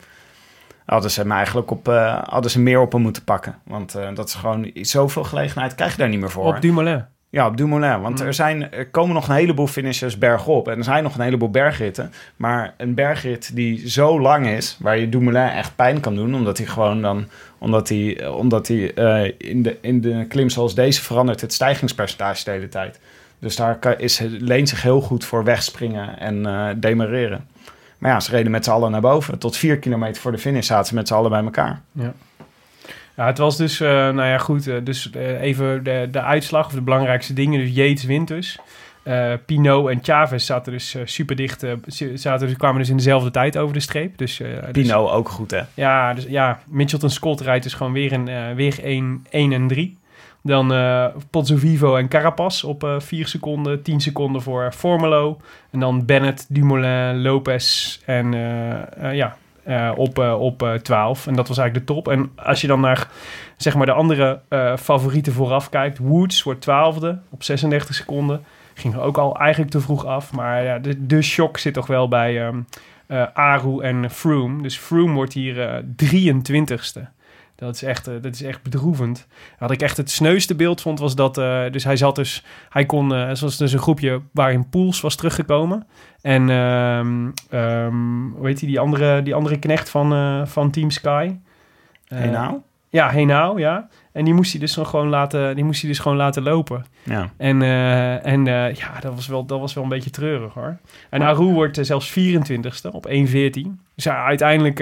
B: Hadden ze hem eigenlijk op, eh, hadden ze meer op hem moeten pakken. Want eh, dat is gewoon zoveel gelegenheid krijg je daar niet meer voor.
E: Op Dumoulin.
B: Ja, op Dumoulin. Want er, zijn, er komen nog een heleboel finishes bergop. En er zijn nog een heleboel bergritten. Maar een bergrit die zo lang is, waar je Dumoulin echt pijn kan doen, omdat hij gewoon dan, omdat hij, omdat hij eh, in, de, in de klim zoals deze verandert het stijgingspercentage de hele tijd. Dus daar kan, is, leent zich heel goed voor wegspringen en eh demareren. Maar ja, ze reden met z'n allen naar boven. Tot vier kilometer voor de finish zaten ze met z'n allen bij elkaar.
E: Ja, het was dus, eh, nou ja, goed. eh, dus eh, even de, de uitslag of de belangrijkste dingen. Dus Yates wint dus. Pinot en Chavez zaten dus super dicht. zaten dus, kwamen dus in dezelfde tijd over de streep. Dus, dus-
B: Pino ook goed, hè?
E: ja, dus, ja, Mitchelton Scott rijdt dus gewoon weer, een, weer 1, 1 en 3. Dan eh Pozzovivo en Carapaz op eh 4 seconden, 10 seconden voor Formelo. En dan Bennett, Dumoulin, Lopez en ja, eh, op, eh, op eh, 12. En dat was eigenlijk de top. En als je dan naar zeg maar, de andere eh, favorieten vooraf kijkt. Woods wordt 12e op 36 seconden. Ging ook al eigenlijk te vroeg af. Maar ja, de, de shock zit toch wel bij ehm eh, Aru en Froome. Dus Froome wordt hier eh 23ste. Dat is, echt, eh, dat is echt bedroevend. Wat ik echt het sneuste beeld vond, was dat... eh, dus hij zat dus... Hij kon... eh het was dus een groepje waarin Poels was teruggekomen. En... ehm ehm, hoe heet die? Die andere, die andere knecht van, van Team Sky.
B: Hey nou?
E: Ja, Henao, ja. En die moest hij dus dan gewoon laten, die moest hij dus gewoon laten lopen.
B: Ja.
E: En, eh, en eh, ja, dat was, wel, dat was wel een beetje treurig hoor. En Aru wordt eh, zelfs 24ste op 1.14. Dus uiteindelijk,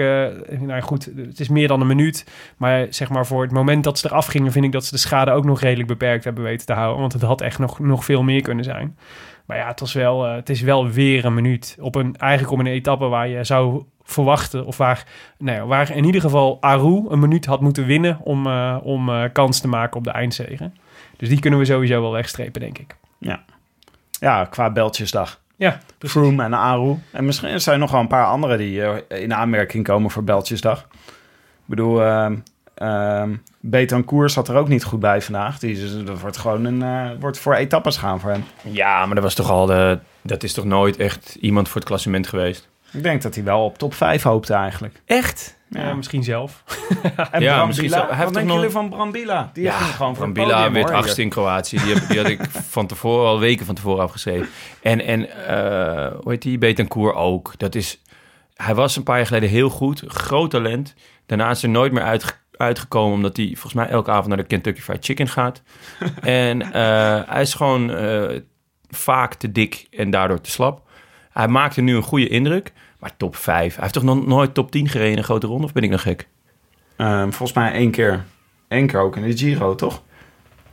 E: nou goed, het is meer dan een minuut. Maar zeg maar voor het moment dat ze eraf gingen, vind ik dat ze de schade ook nog redelijk beperkt hebben weten te houden. Want het had echt nog, nog veel meer kunnen zijn. Maar ja, het, was wel, eh, het is wel weer een minuut. Op een, eigenlijk op een etappe waar je zou verwachten, of waar, nou ja, waar in ieder geval Aru een minuut had moeten winnen om, eh, om eh, kans te maken op de eindzege. Dus die kunnen we sowieso wel wegstrepen, denk ik.
B: Ja, qua Beltjesdag.
E: Ja, precies.
B: Froome en Aru. En misschien er zijn nog wel een paar andere die in aanmerking komen voor Beltjesdag. Ik bedoel, ehm ehm Betancourt zat er ook niet goed bij vandaag. Die, is- dat wordt gewoon een, eh, wordt voor etappes gaan voor hem.
F: Ja, maar dat was toch al de, dat is toch nooit echt iemand voor het klassement geweest.
B: Ik denk dat hij wel op top 5 hoopte eigenlijk.
F: Echt?
E: Ja, misschien zelf.
B: En
F: Ja, misschien. Hij heeft
B: wat denken
F: nog-
B: jullie van Brambila? Die ging gewoon voor het
F: Brambila
B: podium,
F: werd achtste in Kroatië. Die, heb, die had ik van tevoren, al weken van tevoren afgeschreven. En, en eh, hoe heet die? Betancourt ook. Dat is, hij was een paar jaar geleden heel goed. Groot talent. Daarna is er nooit meer uitge- uitgekomen... omdat hij volgens mij elke avond naar de Kentucky Fried Chicken gaat. en eh, hij is gewoon eh, vaak te dik en daardoor te slap. Hij maakte nu een goede indruk. Maar top 5. Hij heeft toch nog nooit top 10 gereden in een grote ronde? Of ben ik nog gek?
B: Ehm, volgens mij één keer. Eén keer ook in de Giro, toch?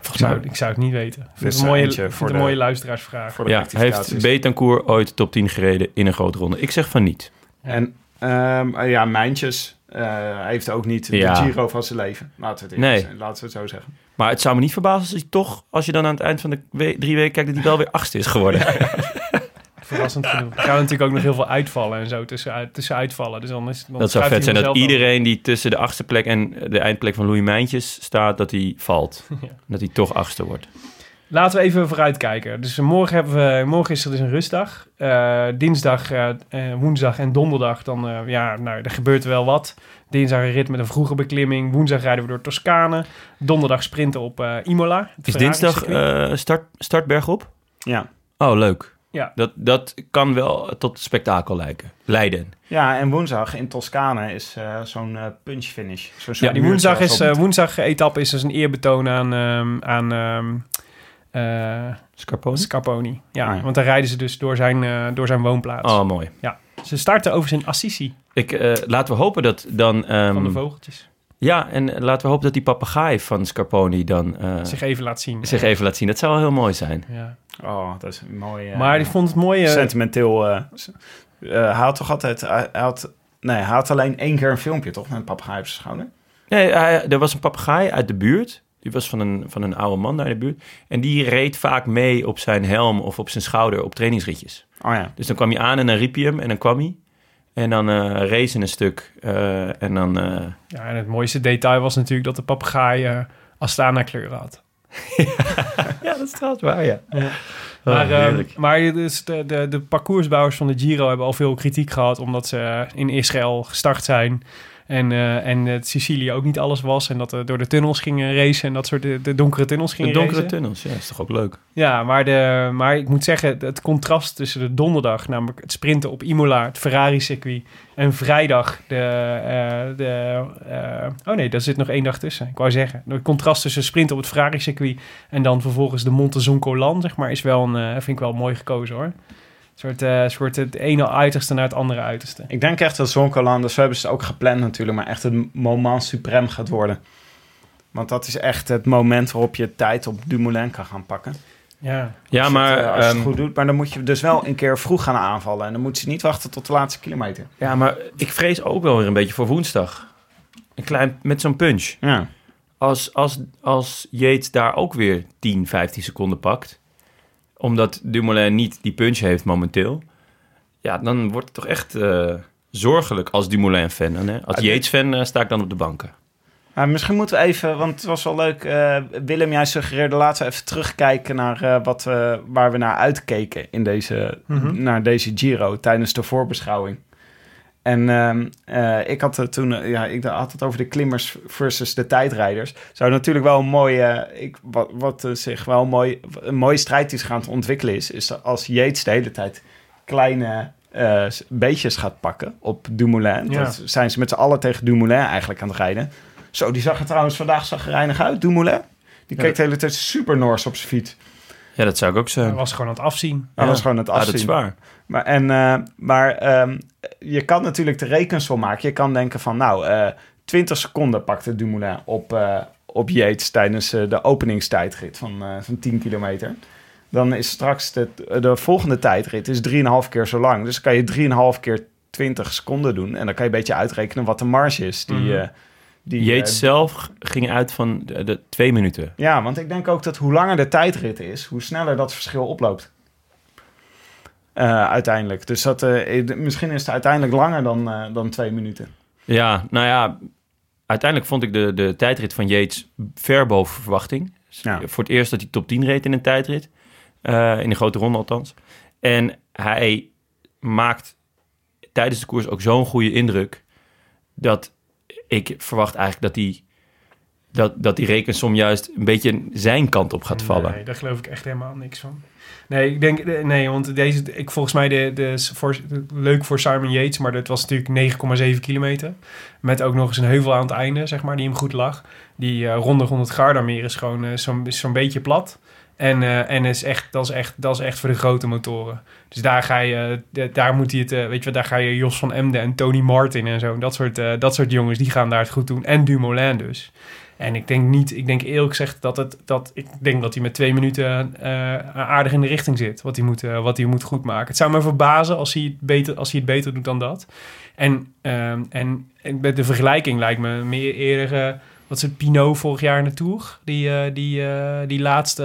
E: Ik zou, ik zou het niet weten. Ik vind het een mooie, ik
B: voor de-
E: mooie luisteraarsvraag.
B: Voor de
F: Ja, heeft Betancourt ooit top 10 gereden in een grote ronde? Ik zeg van niet.
B: En ehm, eh, ja, Mijntjes eh, heeft ook niet
F: Ja.
B: de Giro van zijn leven. Laten we het, eerlijk
F: Nee.
B: zijn. Laten we het zo zeggen.
F: Maar het zou me niet verbazen als hij toch, als je dan aan het eind van de we- drie weken kijkt, dat hij wel weer achtste is geworden.
E: Verrassend genoeg. Er gaan natuurlijk ook nog heel veel uitvallen en zo tussen, tussen uitvallen. Dus dan is, dan
F: dat zou vet
E: hij
F: zijn dat iedereen die tussen de achtste plek en de eindplek van Louis Mijntjes staat, dat hij valt. Dat hij toch achtste wordt.
E: Laten we even vooruitkijken. Dus morgen, hebben we, morgen is er dus een rustdag. Eh, dinsdag, eh, eh, woensdag en donderdag, dan eh, ja, nou, er gebeurt wel wat. Dinsdag een rit met een vroege beklimming. Woensdag rijden we door Toscane. Donderdag sprinten op eh, Imola. het
F: Is
E: Ferrari
F: dinsdag eh, start, startberg op?
B: Ja.
F: Oh, leuk.
E: Ja.
F: Dat, dat kan wel tot spektakel lijken. leiden.
B: ja, en woensdag in Toscane is eh, zo'n punch finish. Zo'n
E: Ja, die woensdag is woensdag etappe is dus een eerbetoon aan, ehm, aan ehm, eh,
F: Scarponi?
E: Scarponi. Ja,
B: Ah, ja.
E: want dan rijden ze dus door zijn, eh, door zijn woonplaats.
F: Oh, mooi.
E: Ze starten over zijn Assisi
F: Ik, eh, laten we hopen dat dan... ehm,
E: van de vogeltjes.
F: ja, en laten we hopen dat die papegaai van Scarponi dan eh, zich,
E: Zich even laat zien.
F: even laat zien. Dat zou wel heel mooi zijn.
E: Ja.
B: Oh, dat is mooi... eh,
E: Maar ik vond het mooi... eh,
B: Sentimenteel. eh, eh, hij had toch altijd... Hij hij had, nee, hij had alleen één keer een filmpje, toch? Met een papegaai op zijn schouder.
F: Nee, hij- er was een papegaai uit de buurt. Die was van een, van een oude man daar in de buurt. En die reed vaak mee op zijn helm of op zijn schouder op trainingsritjes.
B: Oh ja.
F: Dus dan kwam hij aan en dan riep hij hem en dan kwam hij. En dan eh race in een stuk. eh, en dan... eh,
E: ja, en het mooiste detail was natuurlijk dat de papegaai Astana kleuren had.
F: Ja, dat is trouwens waar, ja.
E: maar,
F: Oh, heerlijk.
E: maar dus de, de, de parcoursbouwers van de Giro hebben al veel kritiek gehad... omdat ze in Israël gestart zijn... En, eh, en het Sicilië ook niet alles was. En dat er door de tunnels gingen racen. En dat soort de, de donkere tunnels
F: De
E: gingen
F: donkere
E: racen.
F: tunnels, ja, is toch ook leuk.
E: Ja, maar, de, maar ik moet zeggen, het contrast tussen de donderdag, namelijk het sprinten op Imola, het Ferrari-circuit, en vrijdag de... eh, de eh, oh nee, daar zit nog één dag tussen. Ik wou zeggen, het contrast tussen sprinten op het Ferrari-circuit en dan vervolgens de Monte Zoncolan, zeg maar, is wel een, eh, vind ik wel mooi gekozen hoor. Een soort, eh, soort het ene uiterste naar het andere uiterste.
B: Ik denk echt dat Zonkolan, dus zo hebben ze het ook gepland natuurlijk, maar echt een moment suprême gaat worden. Want dat is echt het moment waarop je tijd op Dumoulin kan gaan pakken.
E: Ja,
F: Ja,
B: Als je
F: maar,
B: het, eh, als je het
F: ehm,
B: goed doet. Maar dan moet je dus wel een keer vroeg gaan aanvallen. En dan moet je niet wachten tot de laatste kilometer.
F: ja, maar ik vrees ook wel weer een beetje voor woensdag. Een klein, met zo'n punch.
B: Ja.
F: Als, als, als Yates daar ook weer 10, 15 seconden pakt... omdat Dumoulin niet die punch heeft momenteel... ja, dan wordt het toch echt eh, zorgelijk als Dumoulin-fan. Als Yates-fan eh, sta ik dan op de banken.
B: Maar misschien moeten we even, want het was wel leuk. eh, Willem, jij suggereerde laten we even terugkijken naar eh, wat we, waar we naar uitkeken in deze,
E: Mhm.
B: naar deze Giro tijdens de voorbeschouwing. En ehm, eh, ik had het toen, eh, ja, ik had het over de klimmers versus de tijdrijders. Zou natuurlijk wel een mooie, ik, wat, wat eh, zich wel mooi, een mooie strijd die zich aan het ontwikkelen is, is dat als Yates de hele tijd kleine s- beetjes gaat pakken op Dumoulin.
E: Ja.
B: Dan zijn ze met z'n allen tegen Dumoulin eigenlijk aan het rijden. Zo, die zag er trouwens vandaag zagrijnig uit, Dumoulin. Die
F: Ja.
B: keek de hele tijd super Noors op zijn fiets.
F: Ja, dat zou ik ook
E: hij
F: zeggen.
E: was gewoon aan het afzien.
B: Hij
F: Ja.
B: was gewoon het
F: Ja,
B: afzien.
F: dat is waar.
B: Maar, en, eh, maar ehm, je kan natuurlijk de rekensom maken. Je kan denken van, nou, eh 20 seconden pakte Dumoulin op, eh, op Yates tijdens de openingstijdrit van, eh, van 10 kilometer. Dan is straks de, de volgende tijdrit is 3,5 keer zo lang. Dus kan je 3,5 keer 20 seconden doen. En dan kan je een beetje uitrekenen wat de marge is. Die, eh, die,
F: Yates
B: eh,
F: zelf ging uit van de, de twee minuten.
B: ja, want ik denk ook dat hoe langer de tijdrit is, hoe sneller dat verschil oploopt. Eh, uiteindelijk. Dus dat, eh, misschien is het uiteindelijk langer dan, dan twee minuten.
F: Ja, nou ja, uiteindelijk vond ik de, de tijdrit van Yates ver boven verwachting.
B: Ja.
F: Voor het eerst dat hij top 10 reed in een tijdrit. In de grote ronde althans. En hij maakt tijdens de koers ook zo'n goede indruk... dat ik verwacht eigenlijk dat hij... Dat, dat die rekensom juist een beetje zijn kant op gaat vallen.
E: Nee, daar geloof ik echt helemaal niks van. Nee, ik denk, eh, nee, want deze, ik volgens mij de, de, voor, leuk voor Simon Yates, maar dat was natuurlijk 9,7 kilometer. Met ook nog eens een heuvel aan het einde, zeg maar, die hem goed lag. Die eh ronde rond het Gardameer is gewoon zo'n is zo'n beetje plat. En, eh, en is echt, dat, is echt, dat is echt voor de grote motoren. Dus daar ga je, eh, daar moet hij het, eh, weet je daar ga je Jos van Emden en Tony Martin en zo. Dat soort, dat soort jongens, die gaan daar het goed doen. En Dumoulin dus. En ik denk niet, ik denk eerlijk gezegd dat het, dat, ik denk dat hij met twee minuten aardig in de richting zit. Wat hij moet, wat hij moet goed maken. Het zou me verbazen als hij het beter, als hij het beter doet dan dat. En, ehm, en, en met de vergelijking lijkt me meer eerder, wat is het, Pinot vorig jaar in de Tour? Die, eh, die, eh, die laatste,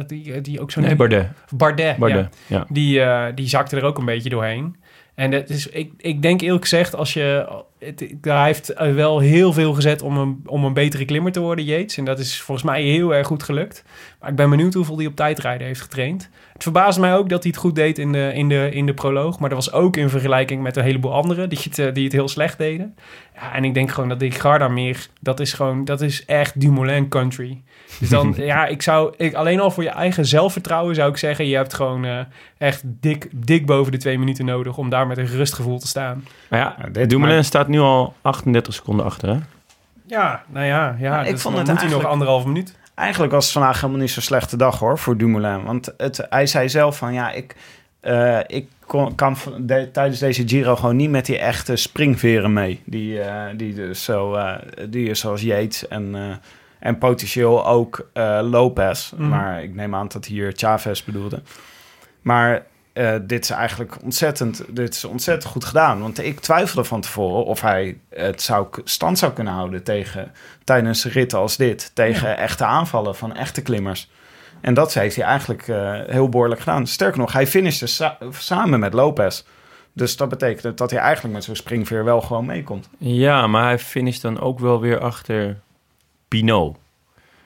E: eh, die, die ook zo'n...
F: Nee, Bardet.
E: Bardet,
F: Bardet,
E: ja.
F: ja.
E: Die, die zakte er ook een beetje doorheen. En dat is, ik, ik denk eerlijk gezegd, als je, het, hij heeft eh, wel heel veel gezet om een, om een betere klimmer te worden, Yates. En dat is volgens mij heel erg goed gelukt. Maar ik ben benieuwd hoeveel hij op tijdrijden heeft getraind. Het verbaasde mij ook dat hij het goed deed in de, in de, in de proloog. Maar dat was ook in vergelijking met een heleboel anderen die het, eh, die het heel slecht deden. Ja, en ik denk gewoon dat Dick Garda meer... Dat is gewoon... Dat is echt Dumoulin country. Dus dan... ja, ik zou... Ik, alleen al voor je eigen zelfvertrouwen zou ik zeggen... Je hebt gewoon eh, echt dik, dik boven de twee minuten nodig... om daar met een gerust gevoel te staan.
F: Maar ja, Dumoulin
B: maar-
F: staat nu al 38 seconden achter, hè?
E: Ja, nou ja. ja
B: ik
E: dus
B: vond het
E: moet hij nog
B: eigenlijk-
E: anderhalve minuut.
B: Eigenlijk was het vandaag helemaal niet zo'n slechte dag hoor voor Dumoulin. Want het, hij zei zelf van ja, ik, eh, ik kon, kan van de- tijdens deze Giro gewoon niet met die echte springveren mee. Die, eh, die, dus zo, eh, die is zoals Yates en, eh, en potentieel ook eh, Lopez.
E: Mhm.
B: Maar ik neem aan dat hier Chavez bedoelde. Maar eh, dit is eigenlijk ontzettend, dit is ontzettend goed gedaan. Want ik twijfelde van tevoren of hij het zou, stand zou kunnen houden tegen, tijdens ritten als dit. Tegen echte aanvallen van echte klimmers. En dat heeft hij eigenlijk eh, heel behoorlijk gedaan. Sterker nog, hij finishte sa- samen met Lopez. Dus dat betekent dat hij eigenlijk met zo'n springveer wel gewoon meekomt.
F: Ja, maar hij finisht dan ook wel weer achter Pinot.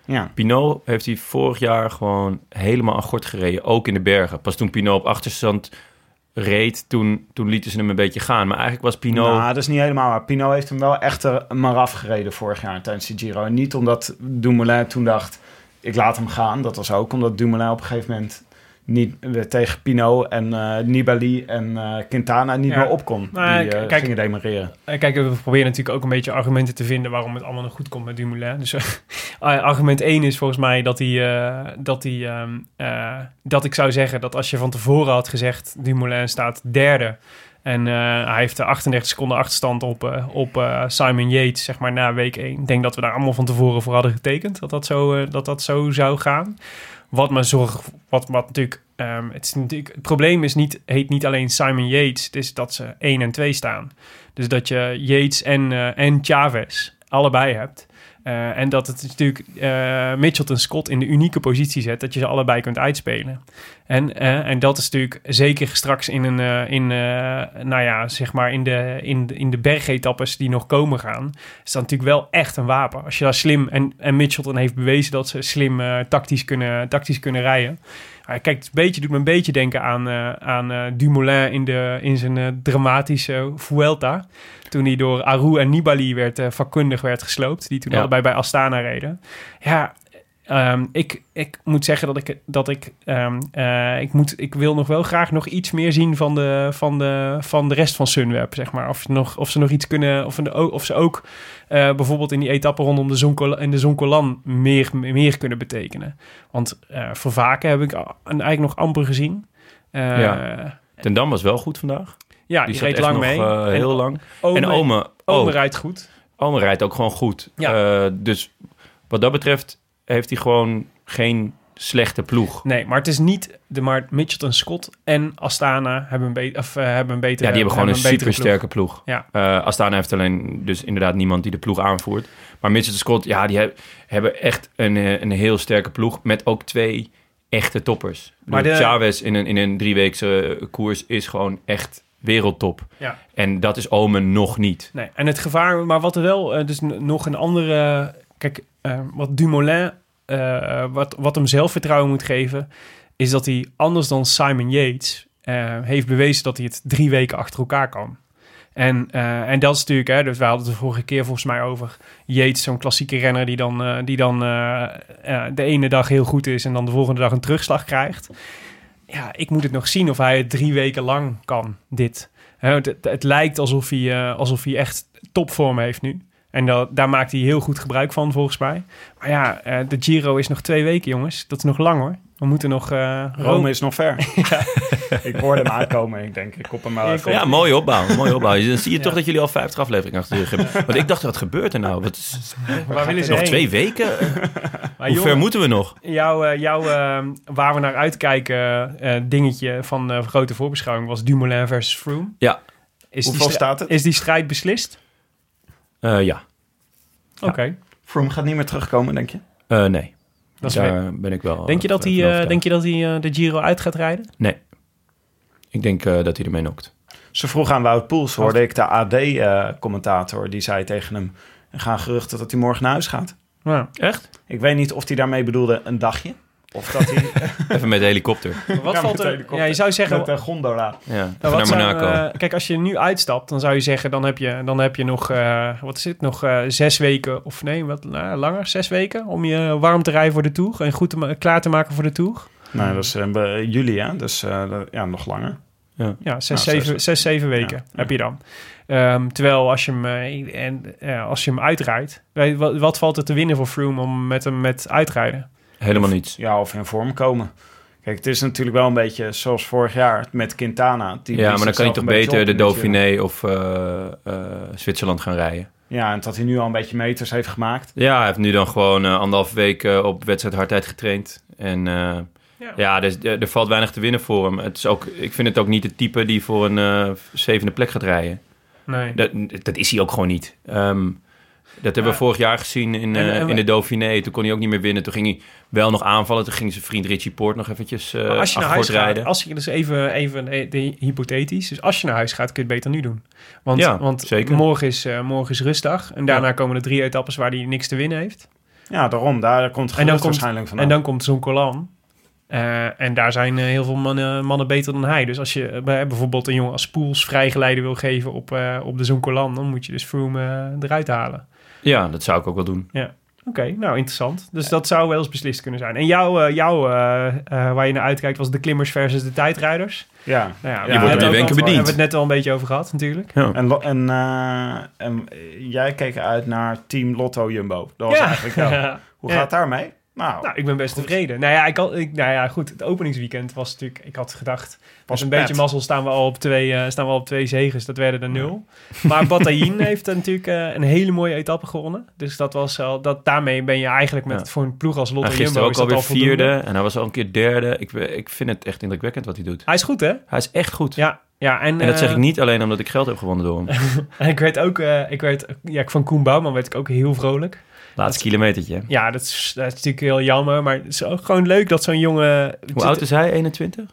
B: Ja.
F: Pinot heeft hij vorig jaar gewoon helemaal aan gort gereden, ook in de bergen. Pas toen Pinot op achterstand reed, toen, toen lieten ze hem een beetje gaan. Maar eigenlijk was Pinot...
B: Nou, dat is niet helemaal waar. Pinot heeft hem wel echt er maar afgereden vorig jaar tijdens de Giro. En niet omdat Dumoulin toen dacht, ik laat hem gaan. Dat was ook omdat Dumoulin op een gegeven moment niet eh, tegen Pinot en eh, Nibali en eh, Quintana niet
E: Ja.
B: meer op kon.
E: Maar
B: die
E: kijk-
B: gingen demereren.
E: Eh, Kijk, we proberen natuurlijk ook een beetje argumenten te vinden waarom het allemaal nog goed komt met Dumoulin. Dus argument 1 is volgens mij dat hij, dat hij, ehm, eh, dat ik zou zeggen dat als je van tevoren had gezegd Dumoulin staat derde en hij heeft de 38 seconden achterstand op, op Simon Yates, zeg maar na week 1. Ik denk dat we daar allemaal van tevoren voor hadden getekend, dat dat zo, dat dat zo zou gaan. Wat me zorg, wat, wat natuurlijk, ehm, het, probleem is niet, heet niet alleen Simon Yates, het is dat ze 1 en 2 staan. Dus dat je Yates en, eh, en Chavez allebei hebt. Eh, en dat het natuurlijk eh Mitchelton Scott in de unieke positie zet dat je ze allebei kunt uitspelen. En, eh, en dat is natuurlijk zeker straks in een, in, nou ja, zeg maar in de, in, in de bergetappes die nog komen gaan, is dat natuurlijk wel echt een wapen. Als je daar slim, en, en Mitchelton heeft bewezen dat ze slim tactisch, kunnen, tactisch kunnen rijden. Maar kijk, het een beetje, doet me een beetje denken aan, eh, aan eh, Dumoulin in, de, in zijn eh, dramatische Vuelta. Toen hij door Aru en Nibali werd, vakkundig werd gesloopt. Die toen
F: Ja.
E: allebei bij Astana reden. Ja, ehm, ik, ik moet zeggen dat ik... Dat ik, ehm, eh, ik, moet, ik wil nog wel graag nog iets meer zien van de, van de, van de rest van Sunweb, zeg maar. Of, ze nog, of ze nog iets kunnen... Of, ook- of ze ook eh, bijvoorbeeld in die etappe rondom de Zonkolan, en de Zonkolan meer, meer kunnen betekenen. Want eh voor Vaken heb ik eigenlijk nog amper gezien.
F: Ja. Ten Dam was wel goed vandaag.
E: ja,
F: Die
E: reed lang
F: nog
E: mee. En
F: heel lang.
E: Ome,
F: en Ome
E: Ome rijdt goed.
F: Ome rijdt ook gewoon goed.
E: Ja.
F: Dus wat dat betreft heeft hij gewoon geen slechte ploeg.
E: Nee, maar het is niet de maar Mitchelton Scott en Astana hebben een, be of, eh, hebben een betere
F: Ja, die hebben gewoon een
E: betere
F: supersterke ploeg.
E: Ja.
F: Eh, Astana heeft alleen dus inderdaad niemand die de ploeg aanvoert. Maar Mitchell Scott, ja, die heb- hebben echt een, eh, een heel sterke ploeg met ook twee echte toppers.
E: Maar de-
F: Chavez in een, in een drieweekse koers is gewoon echt wereldtop.
E: Ja.
F: En dat is Omen nog niet.
E: Nee, en het gevaar, maar wat er wel, dus nog een andere, kijk, eh, wat Dumoulin, eh, wat, wat hem zelfvertrouwen moet geven, is dat hij anders dan Simon Yates eh, heeft bewezen dat hij het drie weken achter elkaar kan. En, eh, en dat is natuurlijk, hè, dus we hadden het de vorige keer volgens mij over Yates, zo'n klassieke renner die dan, die dan de ene dag heel goed is en dan de volgende dag een terugslag krijgt. Ja, ik moet het nog zien of hij het drie weken lang kan, dit. Het, het, het lijkt alsof hij, alsof hij echt topvorm heeft nu. En dat, daar maakt hij heel goed gebruik van, volgens mij. Maar ja, eh, de Giro is nog twee weken, jongens. Dat is nog lang, hoor. We moeten nog... eh,
B: Rome is nog ver. ik hoorde hem aankomen. Ik denk, ik kop hem maar even.
F: Ja, mooie opbouw. Mooie opbouw. Dan zie je
E: Ja.
F: toch dat jullie al 50 afleveringen achter de rug hebben. Want ik dacht, wat gebeurt er nou? Wat is,
E: Waar willen ze
F: nog
E: heen?
F: twee weken?
E: Maar
F: Hoe ver moeten we nog?
E: Jouw, eh, jouw waar we naar uitkijken eh, dingetje van de grote voorbeschouwing was Dumoulin versus Froome.
F: Ja.
E: Is
B: Hoeveel
E: die
B: staat het?
E: Is die strijd beslist?
F: Eh, ja.
E: Oké.
B: Froome gaat niet meer terugkomen, denk je?
F: Eh, nee.
E: Dat is
F: Daar ben ik wel.
E: Denk je dat
F: eh,
E: hij, eh,
F: overtuigd.
E: denk je dat hij eh, de Giro uit gaat rijden?
F: Nee. Ik denk eh, dat hij ermee nokt.
B: Ze vroeg aan Wout Poels, hoorde ik de AD-commentator, die zei tegen hem... Er gaan geruchten dat hij morgen naar huis gaat.
E: Ja.
F: Echt?
B: Ik weet niet of hij daarmee bedoelde een dagje. Of dat hij
F: Even met de helikopter.
E: Wat
B: Ja,
E: valt
B: de
E: er?
B: helikopter.
E: Ja, je zou zeggen.
B: met een gondola.
F: Ja,
E: Nou, wat
F: naar
E: zou, eh, kijk, als je nu uitstapt, dan zou je zeggen, dan heb je, dan heb je nog, eh, wat is het, nog eh, zes weken, of nee, wat nou, langer, zes weken, om je warm te rijden voor de Tour en goed te klaar te maken voor de Tour.
B: Nou, dat is eh, bij juli, hè? Dus eh, ja, nog langer.
E: Ja, zes,
B: Nou,
E: zeven,
B: zes-
E: zes, zeven weken
B: Ja, ja.
E: heb je dan. Ehm, terwijl als je hem, eh, en, eh, als je hem uitrijdt, wat, wat valt er te winnen voor Froome om met hem met uitrijden?
F: Helemaal niets.
B: Ja, of in vorm komen. Kijk, het is natuurlijk wel een beetje zoals vorig jaar met Quintana. Die
F: Ja, maar dan kan je
B: zichzelf
F: toch beter de. Dauphiné of eh, eh, Zwitserland gaan rijden.
B: Ja, en dat hij nu al een beetje meters heeft gemaakt.
F: Ja, hij heeft nu dan gewoon eh, anderhalf week eh, op wedstrijd hardheid getraind. En eh, ja, dus, er, er valt weinig te winnen voor hem. Het is ook, ik vind het ook niet het type die voor een eh, zevende plek gaat rijden.
E: Nee.
F: Dat, dat is hij ook gewoon niet. Ehm, dat hebben we vorig jaar gezien in,
E: En-
F: eh,
E: en-
F: in de Dauphiné. Toen kon hij ook niet meer winnen. Toen ging hij wel nog aanvallen. Toen ging zijn vriend Richie Poort nog eventjes uh,
E: Maar als je naar huis gaat,
F: rijden.
E: als je dus even, even eh, de, hypothetisch, dus als je naar huis gaat, kun je het beter nu doen. Want,
F: Ja,
E: want
F: zeker.
E: morgen is, eh, morgen is rustdag en daarna
F: Ja.
E: komen er drie etappes waar hij niks te winnen heeft.
B: Ja, daarom. Daar komt
E: En
B: het
E: dan komt,
B: waarschijnlijk vandaan.
E: en dan komt zo'n Colan. Eh, en daar zijn heel veel mannen, mannen beter dan hij. Dus als je bij- bijvoorbeeld een jongen als Poels vrijgeleide wil geven op, eh, op de Zoncolan, dan moet je dus Froome eruit halen.
F: Ja, dat zou ik ook wel doen.
E: Ja. Oké, nou interessant. Dus dat zou wel eens beslist kunnen zijn. En jouw, eh, jouw eh, eh, waar je naar uitkijkt, was de klimmers versus de tijdrijders.
B: Ja.
E: Nou ja,
B: Je
E: we
B: wordt
E: hebben
F: door
E: het
F: Wenke
E: ook al-
F: bediend.
E: hebben we het net al een beetje over gehad, natuurlijk.
F: Ja.
B: En, en, eh, en jij keek uit naar Team Lotto Jumbo. Dat was
E: Ja.
B: eigenlijk jou. Hoe
E: Ja.
B: gaat daarmee? Nou,
E: Nou, ik ben best tevreden. Nou ja, ik had, ik, nou ja, goed. Het openingsweekend was natuurlijk... Ik had gedacht,
B: was
E: met een beetje mazzel staan we al op twee, eh, staan we al op twee zegens. Dat werden er nul. Maar Bataillon heeft natuurlijk eh, een hele mooie etappe gewonnen. Dus dat was al... Dat, daarmee ben je eigenlijk met
F: Ja.
E: voor een ploeg als Lotto
F: Hij
E: Jumbo...
F: gisteren ook
E: is dat
F: alweer
E: al
F: vierde. En hij was al een keer derde. Ik, ik vind het echt indrukwekkend wat hij doet.
E: Hij is goed, hè?
F: Hij is echt goed.
E: Ja. Ja, en,
F: En dat zeg
E: eh,
F: ik niet alleen omdat ik geld heb gewonnen door hem.
E: En ik werd ook... eh, ik werd, ja, van Koen Bouwman werd ik ook heel vrolijk.
F: Laatste kilometertje.
E: Ja, dat is, dat is natuurlijk heel jammer. Maar het is ook gewoon leuk dat zo'n jongen...
F: Hoe oud is hij? 21?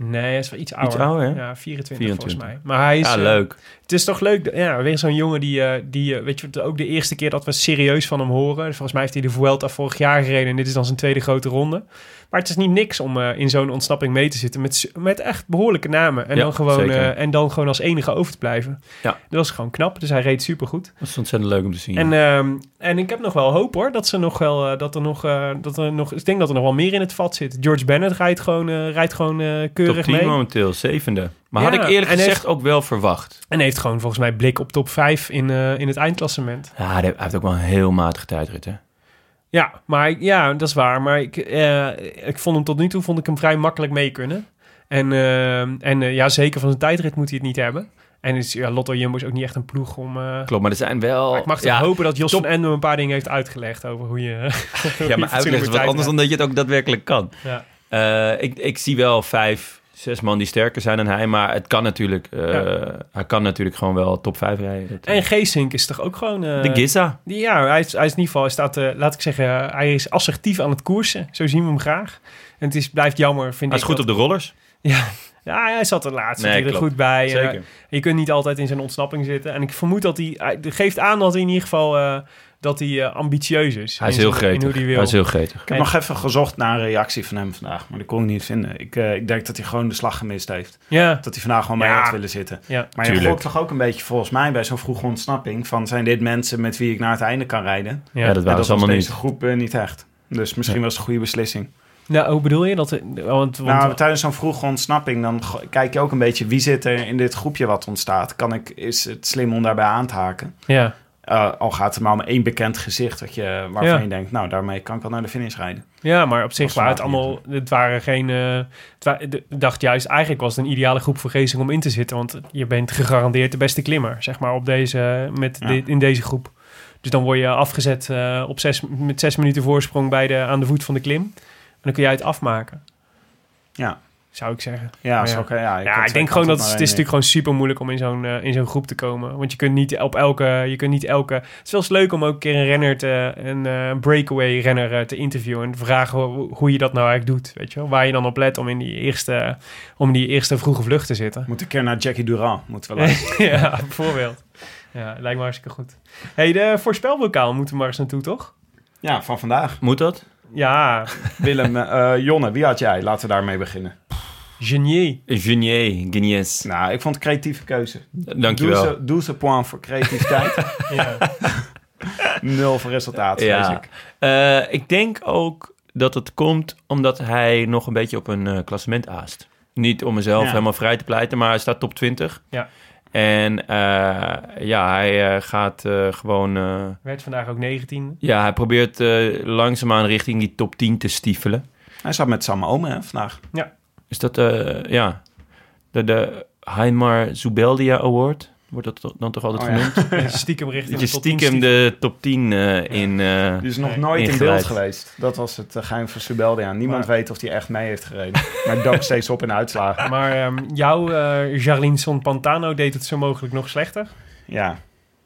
E: Nee, hij is wel iets ouder. Ja, 24,
F: 24.
E: volgens mij. Maar hij is...
F: Ja,
E: eh,
F: leuk.
E: Het is toch leuk, ja, weer zo'n jongen die, eh, die eh, weet je, ook de eerste keer dat we serieus van hem horen. Volgens mij heeft hij de Vuelta vorig jaar gereden en dit is dan zijn tweede grote ronde. Maar het is niet niks om eh, in zo'n ontsnapping mee te zitten met, met echt behoorlijke namen. En,
F: Ja,
E: dan gewoon, eh, en dan gewoon als enige over te blijven.
F: Ja.
E: Dat was gewoon knap, dus hij reed supergoed.
F: Dat is ontzettend leuk om te zien.
E: En, ehm, en ik heb nog wel hoop hoor, dat ze nog wel, eh, dat er nog, dat er nog, ik denk dat er nog wel meer in het vat zit. George Bennett rijdt gewoon, rijdt gewoon
F: Top
E: keurig
F: 10
E: mee.
F: momenteel, zevende. Maar
E: Ja,
F: had ik eerlijk gezegd
E: heeft-
F: ook wel verwacht.
E: En heeft gewoon volgens mij blik op top 5 in, in het eindklassement.
F: Ja, hij heeft ook wel een heel matige tijdrit, hè?
E: Ja, maar ja, dat is waar. Maar ik, eh, ik vond hem tot nu toe vond ik hem vrij makkelijk mee kunnen. En, eh, en eh, ja, zeker van zijn tijdrit moet hij het niet hebben. En is, ja, Lotto Jumbo is ook niet echt een ploeg om... eh,
F: Klopt, maar er zijn wel...
E: maar ik mag toch
F: ja,
E: hopen dat Jos
F: top-
E: van Ende een paar dingen heeft uitgelegd over hoe je... hoe je
F: Ja, maar
E: fatsoenlijk
F: uitleggen is
E: moet
F: wat anders dan dat je het ook daadwerkelijk kan.
E: Ja.
F: Eh, ik, ik zie wel vijf, zes man die sterker zijn dan hij. Maar het kan natuurlijk... eh,
E: Ja.
F: Hij kan natuurlijk gewoon wel top vijf rijden. Dat-
E: En Geesink is toch ook gewoon... eh,
F: de Giza.
E: die- Ja, hij is, hij is in ieder geval... Hij staat, eh, laat ik zeggen, hij is assertief aan het koersen. Zo zien we hem graag. En het is, blijft jammer, vind
F: Hij is
E: ik.
F: goed op de rollers.
E: Ja, ja, hij zat er laatst
F: Nee,
E: er goed bij.
F: Zeker.
E: je kunt niet altijd in zijn ontsnapping zitten. En ik vermoed dat hij... Hij geeft aan dat hij in ieder geval... dat hij eh, ambitieus is.
F: Hij is heel gretig.
E: hoe hij wil.
F: Hij is heel gretig.
B: Ik heb nog even gezocht naar een reactie van hem vandaag, maar die kon ik niet vinden. Ik, eh, ik denk dat hij gewoon de slag gemist heeft.
E: Ja,
B: Dat hij vandaag gewoon mee
E: Ja.
B: had willen zitten.
E: ja.
B: Maar je gokt toch ook een beetje volgens mij bij zo'n vroege ontsnapping van zijn dit mensen met wie ik naar het einde kan rijden?
E: ja.
F: Ja, dat
B: En
F: waren ze allemaal niet.
B: deze groep eh, niet echt. Dus misschien was het een goede beslissing.
E: Nou, hoe bedoel je dat? Want, want,
B: nou, tijdens zo'n vroege ontsnapping, dan kijk je ook een beetje wie zit er in dit groepje wat ontstaat. Kan ik, is het slim om daarbij aan te haken?
E: ja.
B: Eh, al gaat het maar om één bekend gezicht wat je, waarvan
E: Ja.
B: je denkt, nou, daarmee kan ik al naar de finish rijden.
E: ja, maar op zich waren het allemaal... Het waren geen... het wa- de- ik dacht juist, eigenlijk was het een ideale groep voor om in te zitten. Want je bent gegarandeerd de beste klimmer, zeg maar, op deze, met
B: Ja.
E: dit- in deze groep. Dus dan word je afgezet eh, op zes, met zes minuten voorsprong bij de, aan de voet van de klim. En dan kun jij het afmaken.
B: Ja.
E: Zou ik zeggen.
B: Ja,
E: Maar ja.
B: ja,
E: ik denk gewoon dat het, is natuurlijk gewoon super moeilijk om in zo'n eh, in zo'n groep te komen. Want je kunt niet op elke, je kunt niet elke. Het is wel eens leuk om ook een keer een renner te, een eh, breakaway renner eh, te interviewen en te vragen hoe, hoe je dat nou eigenlijk doet, weet je wel? Waar je dan op let om in die eerste, om in die eerste vroege vlucht te zitten.
B: Moet een keer naar Jackie Durand. Moeten we
E: ja, bijvoorbeeld. Ja, lijkt me hartstikke goed. hey, de voorspelbokaal moeten we maar eens naartoe, toch?
B: ja, van vandaag.
F: Moet dat?
E: Ja,
B: Willem, eh, Jonne, wie had jij? Laten we daarmee beginnen.
E: genier.
F: Genier, Genies.
B: Nou, ik vond het een creatieve keuze.
F: Dankjewel.
B: Doe ze, doe ze point voor creativiteit.
E: Ja.
B: Nul voor resultaat,
F: Ja.
B: ik.
F: Eh, ik denk ook dat het komt omdat hij nog een beetje op een eh, klassement aast. Niet om mezelf
B: Ja.
F: helemaal vrij te pleiten, maar hij staat top 20.
E: Ja.
F: En eh, ja, hij eh, gaat eh, gewoon... eh,
E: Werd vandaag ook 19.
F: ja, hij probeert eh, langzaamaan richting die top 10 te stiefelen.
B: Hij zat met Sam Omen hè, vandaag.
F: Is dat, eh, ja, de, de Heimar Zubeldia Award? Wordt dat dan toch altijd
B: Oh, ja.
F: genoemd?
E: Stiekem richting
F: je
E: de top 10
F: stiekem de top 10 eh, in... eh,
B: Die is nog nooit in beeld geweest. Dat was het uh, geheim van Subeldia. Niemand
E: Maar-
B: weet of hij echt mee heeft gereden. maar dook steeds op in uitslagen.
E: Maar ehm, jouw eh Jarlinson Pantano deed het zo mogelijk nog slechter.
B: Ja,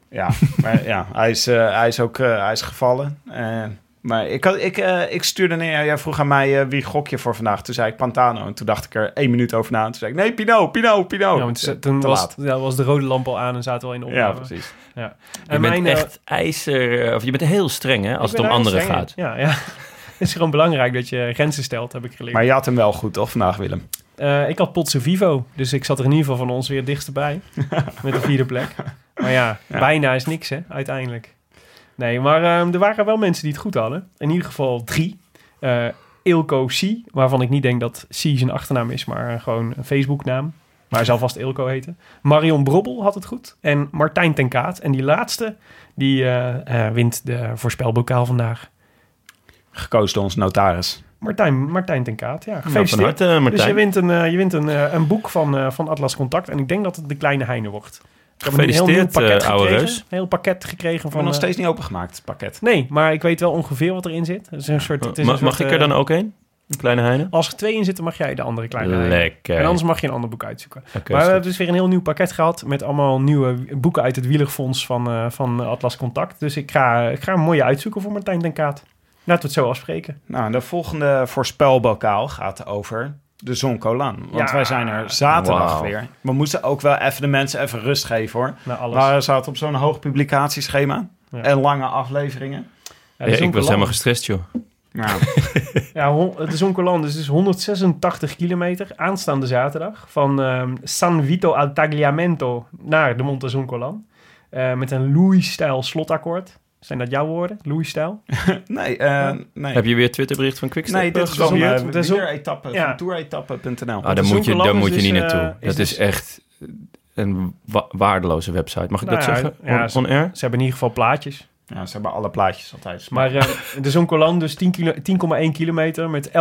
B: ja. maar ja, hij is, eh, hij is ook eh, hij is gevallen. Eh, maar ik, had, ik, eh, ik stuurde neer, jij vroeg aan mij eh, wie gok je voor vandaag. Toen zei ik Pantano. En toen dacht ik er één minuut over na. En toen zei ik, nee, Pino, Pino, Pino.
E: ja, want
B: Ja,
E: toen was,
B: laat.
E: ja, was de rode lamp al aan en zaten we al in de
B: Ja,
E: opname.
B: precies.
F: je
E: En
F: bent
E: mijn, eh,
F: echt ijzer... eh, Of je bent heel streng, hè? Als het om anderen
E: streng
F: gaat.
E: Ja, ja. Het is gewoon belangrijk dat je grenzen stelt, heb ik geleerd.
B: Maar je had hem wel goed, toch, vandaag, Willem?
E: Eh, ik had Potse Vivo, dus ik zat er in ieder geval van ons weer dichtstbij. met de vierde plek. Maar ja,
B: Ja.
E: bijna is niks, hè, uiteindelijk. Nee, maar ehm, er waren wel mensen die het goed hadden. In ieder geval drie. Eh Ilko C, waarvan ik niet denk dat C zijn achternaam is, maar eh, gewoon een Facebooknaam. Maar hij zal vast Ilko heten. Marion Brobbel had het goed. En Martijn ten Kaat. En die laatste, die eh, wint de voorspelbokaal vandaag.
B: Gekozen door ons notaris.
E: Martijn, Martijn ten Kaat, ja.
F: Nou, van
E: Gefeliciteerd.
F: harte, Martijn.
E: Dus je wint een, je wint een, een boek van, van Atlas Contact. En ik denk dat het de kleine Heine wordt. Ik heb een heel nieuw
F: Gefeliciteerd,
E: pakket
F: eh, oude
E: gekregen.
F: reus.
E: Een heel pakket gekregen van...
B: nog
E: eh,
B: steeds niet opengemaakt, het pakket.
E: Nee, maar ik weet wel ongeveer wat erin zit. Het is een soort, het is
F: Ma-
E: een soort,
F: mag ik er dan
E: eh,
F: ook een? Een kleine heine?
E: Als er twee in zitten, mag jij de andere kleine Heine.
F: Lekker.
E: En anders mag je een ander boek uitzoeken.
F: Oké,
E: maar we hebben dus weer een heel nieuw pakket gehad... met allemaal nieuwe boeken uit het wielerfonds van, eh, van Atlas Contact. Dus ik ga, ik ga een mooie uitzoeken voor Martijn den Kaat. Laten we het zo afspreken.
B: Nou, de volgende voorspelbokaal gaat over de Zoncolan. Want
E: Ja.
B: wij zijn er zaterdag weer. We moesten ook wel even de mensen even rust geven, hoor. Maar we zaten op zo'n hoog publicatieschema.
E: Ja.
B: En lange afleveringen.
E: Ja,
F: Ja,
E: de
F: ik was helemaal gestrest, joh.
B: Nou,
E: Ja, het is Zoncolan, dus het is 186 kilometer aanstaande zaterdag. Van ehm, San Vito al Tagliamento naar de Monte Zoncolan. Eh, met een Louis-stijl slotakkoord. Zijn dat jouw woorden? Louis-stijl?
B: nee, eh, nee.
F: Heb je weer Twitterbericht van Quickstep?
B: Nee, dit is
E: Dat is
B: van
E: een-
B: uh,
E: dat is een-
B: etappe
E: Ja.
B: van touretappe.nl.
F: Ah, daar moet je, daar moet je niet
E: eh,
F: naartoe.
E: is
F: dat
E: dus-
F: is echt een wa- waardeloze website. Mag ik
E: Nou
F: dat
E: ja,
F: zeggen?
E: ja,
F: On,
E: ze-
F: on air?
E: Ze hebben in ieder geval plaatjes.
B: Ja, ze hebben alle plaatjes altijd.
E: Maar eh, de Zoncolan dus 10 kilo- 10,1 kilometer met 11,9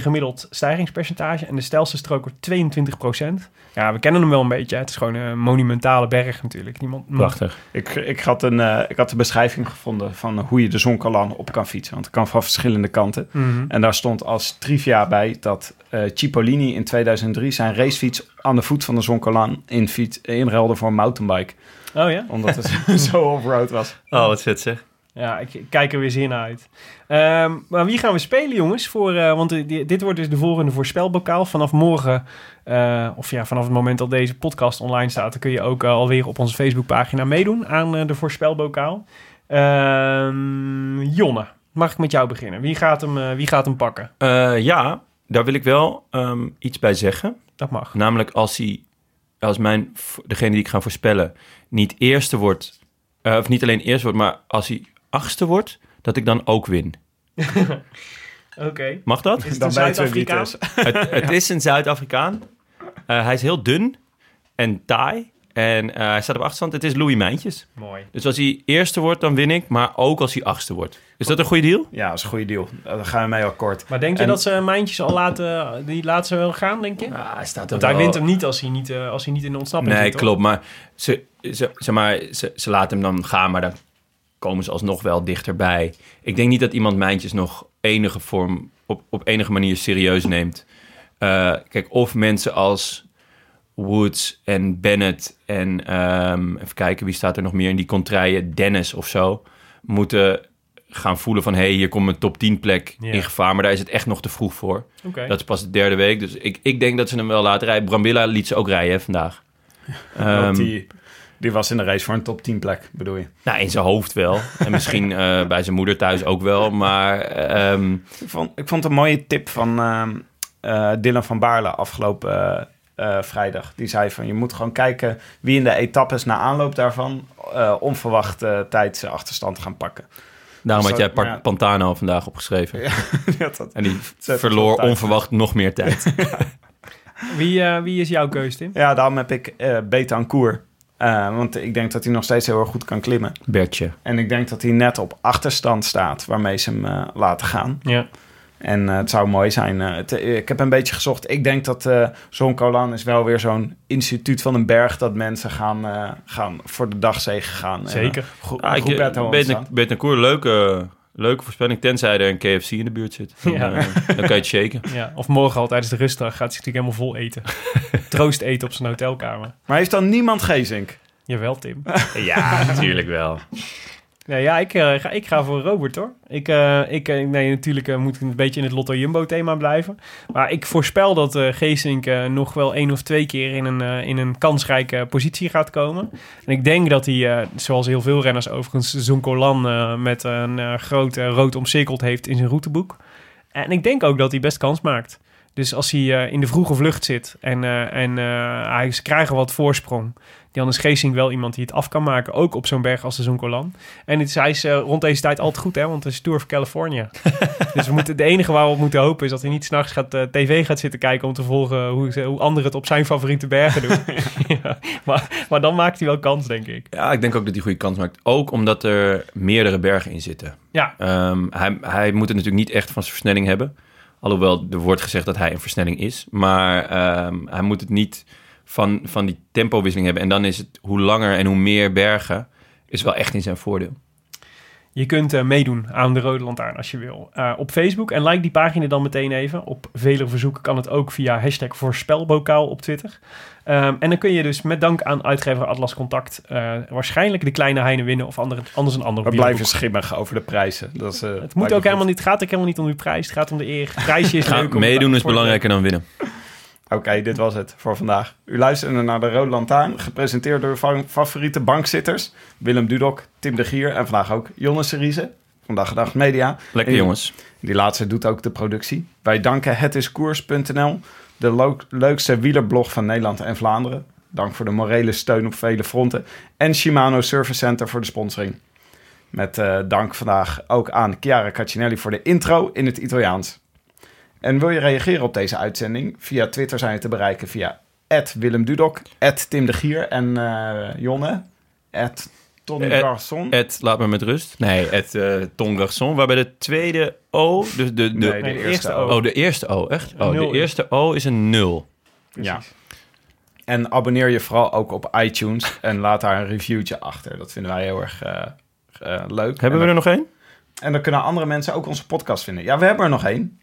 E: gemiddeld stijgingspercentage. En de stijlste strook wordt 22 procent. Ja, we kennen hem wel een beetje. hè. Het is gewoon een monumentale berg natuurlijk. Niemand,
F: Prachtig.
B: ik, ik, had een, eh, ik had de beschrijving gevonden van hoe je de Zoncolan op kan fietsen. Want het kan van verschillende kanten.
E: Mhm.
B: En daar stond als trivia bij dat eh, Cipollini in 2003 zijn racefiets aan de voet van de Zoncolan in fiets, inruilde voor een mountainbike.
E: Oh ja?
B: Omdat het zo off-road was.
F: Oh, wat vet zeg.
E: Ja, ik kijk er weer zin uit. Ehm, maar wie gaan we spelen, jongens? Voor, eh, want eh, di- dit wordt dus de volgende voorspelbokaal. Vanaf morgen, eh, of ja, vanaf het moment dat deze podcast online staat... dan kun je ook alweer op onze Facebookpagina meedoen aan de voorspelbokaal. Ehm, Jonne, mag ik met jou beginnen? Wie gaat hem, wie gaat hem pakken?
F: Eh, ja, daar wil ik wel ehm, iets bij zeggen.
E: Dat mag.
F: Namelijk als hij, als mijn, degene die ik ga voorspellen, niet eerste wordt, eh, of niet alleen eerste wordt, maar als hij achtste wordt, dat ik dan ook win.
E: Oké.
F: Mag dat?
E: Is het
B: Dan
E: Zuid-Afrikaan?
F: het is een Zuid-Afrikaan. Eh, hij is heel dun en taai. En eh, hij staat op achterstand. Het is Louis Mijntjes.
E: Mooi.
F: Dus als hij eerste wordt, dan win ik. Maar ook als hij achtste wordt. Is dat een goede deal?
B: Ja, dat is een goede deal. Daar gaan we mee akkoord.
E: Maar denk je
B: En-
E: dat ze Mijntjes al laten, die laten ze wel gaan, denk je?
F: Ja, hij staat
E: Want hij wint hem niet als hij niet, eh, als hij niet in de ontsnapping
F: Nee,
E: zit, toch?
F: klopt. Maar, ze, ze, zeg maar ze, ze laten hem dan gaan, maar dan komen ze alsnog wel dichterbij. Ik denk niet dat iemand Mijntjes nog enige vorm, op, op enige manier serieus neemt. eh, kijk, of mensen als Woods en Bennett en ehm, even kijken, wie staat er nog meer in die contraien? Dennis of zo, moeten gaan voelen van... hé, hey, hier komt een top 10 plek in gevaar. Maar daar is het echt nog te vroeg voor.
E: Oké.
F: Dat is pas de derde week. Dus ik, ik denk dat ze hem wel laten rijden. Brambilla liet ze ook rijden hè, vandaag. Ehm,
B: die, die was in de race voor een top 10 plek, bedoel je?
F: nou, in zijn hoofd wel. En misschien eh, bij zijn moeder thuis ook wel. Maar ehm,
B: Ik vond, ik vond een mooie tip van ehm, eh, Dylan van Baarle afgelopen eh, vrijdag. Die zei van, je moet gewoon kijken wie in de etappes na aanloop daarvan... eh onverwacht eh, tijds achterstand gaan pakken.
F: daarom
B: Dus
F: had jij
B: ja.
F: Pantano vandaag opgeschreven.
B: Ja, dat-
F: En die verloor
B: tijd.
F: onverwacht nog meer tijd.
E: Wie, eh, wie is jouw keus, Tim?
B: ja, daarom heb ik eh Betancourt. Eh want ik denk dat hij nog steeds heel erg goed kan klimmen.
F: Bertje.
B: En ik denk dat hij net op achterstand staat waarmee ze hem eh, laten gaan.
E: Ja.
B: En eh, het zou mooi zijn. eh, het- ik heb een beetje gezocht. Ik denk dat eh zo'n Colan is wel weer zo'n instituut van een berg... dat mensen gaan, eh, gaan voor de dagzegen gaan. En,
E: Zeker.
B: eh, Go-
F: Ah, ik,
B: Roberto ontstaan.
F: Betancourt, leuke, leuke voorspelling. Tenzij er een KFC in de buurt zit. Dan,
E: Ja.
F: eh, dan kan je het shaken.
E: Ja, of morgen al tijdens de rustdag gaat hij natuurlijk helemaal vol eten. Troost eten op zijn hotelkamer.
B: Maar heeft dan niemand Gezink?
E: Jawel, Tim.
F: Ja, natuurlijk wel.
E: Nee, ja, ik, eh, ga, ik ga voor Robert, hoor. Ik, eh, ik, eh, nee, natuurlijk moet ik een beetje in het Lotto Jumbo thema blijven. Maar ik voorspel dat Geesink nog wel één of twee keer in een, in een kansrijke positie gaat komen. En ik denk dat hij, zoals heel veel renners overigens, Zonkolan met een groot eh, rood omcirkeld heeft in zijn routeboek. En ik denk ook dat hij best kans maakt. Dus als hij in de vroege vlucht zit en, en hij, ze krijgen wat voorsprong, dan is Geesink wel iemand die het af kan maken. Ook op zo'n berg als de Zonkolan. En het is, hij is eh, rond deze tijd altijd goed, hè? Want het is Tour of California. dus we moeten, de enige waar we op moeten hopen is dat hij niet s'nachts gaat, eh, tv gaat zitten kijken... om te volgen hoe, hoe anderen het op zijn favoriete bergen doen. ja. maar, maar dan maakt hij wel kans, denk ik.
F: Ja, ik denk ook dat hij goede kans maakt. Ook omdat er meerdere bergen in zitten.
E: Ja,
F: Ehm, hij, hij moet het natuurlijk niet echt van zijn versnelling hebben. Alhoewel er wordt gezegd dat hij een versnelling is. Maar ehm, hij moet het niet van, van die tempowisseling hebben. En dan is het hoe langer en hoe meer bergen... is wel echt in zijn voordeel.
E: je kunt eh, meedoen aan de Rode Lantaarn als je wil. Eh, op Facebook. En like die pagina dan meteen even. Op vele verzoeken kan het ook via hashtag voorspelbokaal op Twitter. Ehm, en dan kun je dus met dank aan uitgever Atlas Contact... eh, waarschijnlijk de kleine Heine winnen of andere, anders een ander
B: We blijven schimmig over de prijzen. Dat is, eh,
E: Het moet ook helemaal niet, het gaat ook helemaal niet om de prijs. Het gaat om de eer. Het prijsje is leuk. om-
F: meedoen is belangrijker dan winnen.
B: Oké, dit was het voor vandaag. U luisterde naar de Rode Lantaarn, gepresenteerd door uw fa- favoriete bankzitters. Willem Dudok, Tim de Gier en vandaag ook Jonne Seriese van Dag Gedacht Media.
F: Lekker
B: En-
F: jongens.
B: Die laatste doet ook de productie. Wij danken hetiskoers.nl, de leukste wielerblog van Nederland en Vlaanderen. Dank voor de morele steun op vele fronten. En Shimano Service Center voor de sponsoring. Met eh, dank vandaag ook aan Chiara Caccinelli voor de intro in het Italiaans. En wil je reageren op deze uitzending? Via Twitter zijn je te bereiken via Willem Dudok, Tim de Gier en eh, Jonne, Tony
F: Eh,
B: Garçon.
F: Ed, laat me met rust. Nee, Ed uh, Ton Garçon. Waarbij de tweede O... Dus de, de,
B: Nee,
E: de eerste O.
F: Oh, de eerste O, echt? Oh, de eerste O is een nul.
B: Ja. En abonneer je vooral ook op iTunes en laat daar een reviewtje achter. Dat vinden wij heel erg eh, eh, leuk.
F: Hebben
B: en
F: we er nog één?
B: En dan kunnen andere mensen ook onze podcast vinden. Ja, we hebben er nog één.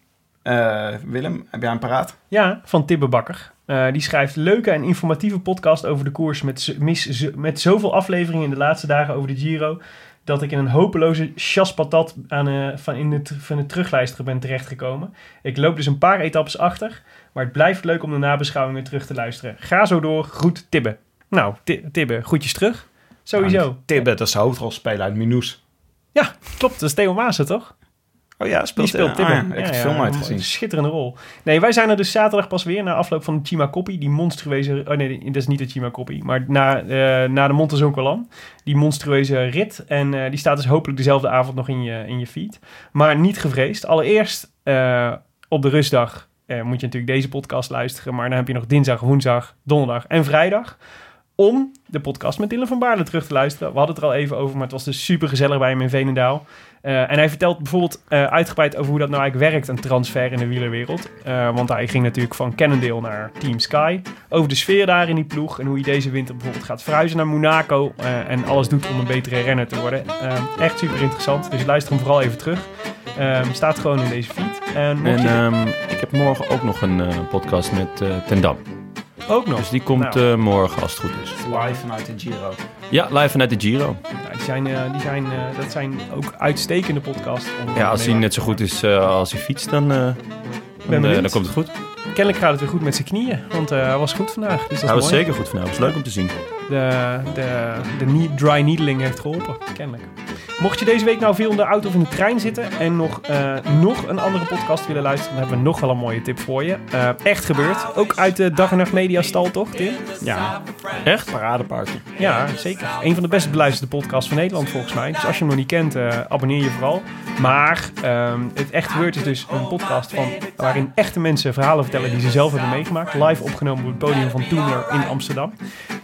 B: Eh, Willem, heb jij een paraat?
E: Ja, van Tibbe Bakker. Eh, die schrijft leuke en informatieve podcast over de koers met, mis, met zoveel afleveringen in de laatste dagen over de Giro dat ik in een hopeloze chaspatat aan, eh, van, in het, van terugluisteren ben terechtgekomen. Ik loop dus een paar etappes achter, maar het blijft leuk om de nabeschouwingen terug te luisteren. Ga zo door, groet Tibbe. Nou, Ti- Tibbe, groetjes terug. Sowieso.
B: Nou, Tibbe, dat is de hoofdrolspeler uit Minous.
E: Ja, klopt. Dat is Theo Maassen, toch?
B: Oh ja,
E: Die
B: speelt,
E: speelt
B: eh,
E: Tibbe.
B: ah ja, ik heb film uitgezien.
E: schitterende rol. Nee, wij zijn er dus zaterdag pas weer na afloop van de Chima Koppie. Die monstrueuze... Oh nee, dat is niet de Chima Koppie. Maar na, eh, na de Montezoncolan. Die monstrueuze rit. En eh, die staat dus hopelijk dezelfde avond nog in je, in je feed. Maar niet gevreesd. Allereerst eh, op de rustdag moet je natuurlijk deze podcast luisteren. Maar dan heb je nog dinsdag, woensdag, donderdag en vrijdag. Om de podcast met Dylan van Baarle terug te luisteren. We hadden het er al even over, maar het was dus super gezellig bij hem in Veenendaal. Eh, en hij vertelt bijvoorbeeld eh, uitgebreid over hoe dat nou eigenlijk werkt, een transfer in de wielerwereld. Eh, want hij ging natuurlijk van Cannondale naar Team Sky. Over de sfeer daar in die ploeg en hoe hij deze winter bijvoorbeeld gaat verhuizen naar Monaco. en alles doet om een betere renner te worden. Echt super interessant, dus luister hem vooral even terug. Eh, staat gewoon in deze feed. En mocht
F: En
E: je-
F: ehm, ik heb morgen ook nog een podcast met Ten Dam.
E: Ook nog.
F: Dus die komt
E: Nou.
F: eh, morgen als het goed is.
B: Live vanuit de Giro.
F: Ja, live vanuit de Giro.
E: Ja, die zijn, eh, die zijn, eh, dat zijn ook uitstekende podcasts.
F: Ja, als hij net zo goed is eh, als hij fietst, dan, eh, dan, dan komt het goed.
E: Kennelijk gaat het weer goed met zijn knieën, want eh, hij was goed vandaag. Dus dat is
F: Hij was
E: mooi.
F: zeker goed vanavond. Was leuk om te zien.
E: De, de, de nie- dry needling heeft geholpen, kennelijk. Mocht je deze week nou veel in de auto of in de trein zitten en nog, eh, nog een andere podcast willen luisteren, dan hebben we nog wel een mooie tip voor je. Eh, echt gebeurd. Ook uit de Dag en Nacht Media stal, toch, Tim?
B: Ja,
F: Echt?
B: paradeparty.
E: Ja, zeker. Een van de best beluisterde podcasts van Nederland volgens mij. Dus als je hem nog niet kent, eh, abonneer je vooral. Maar ehm, het Echt Gebeurd is dus een podcast van, waarin echte mensen verhalen vertellen die ze zelf hebben meegemaakt. Live opgenomen op het podium van Toener in Amsterdam.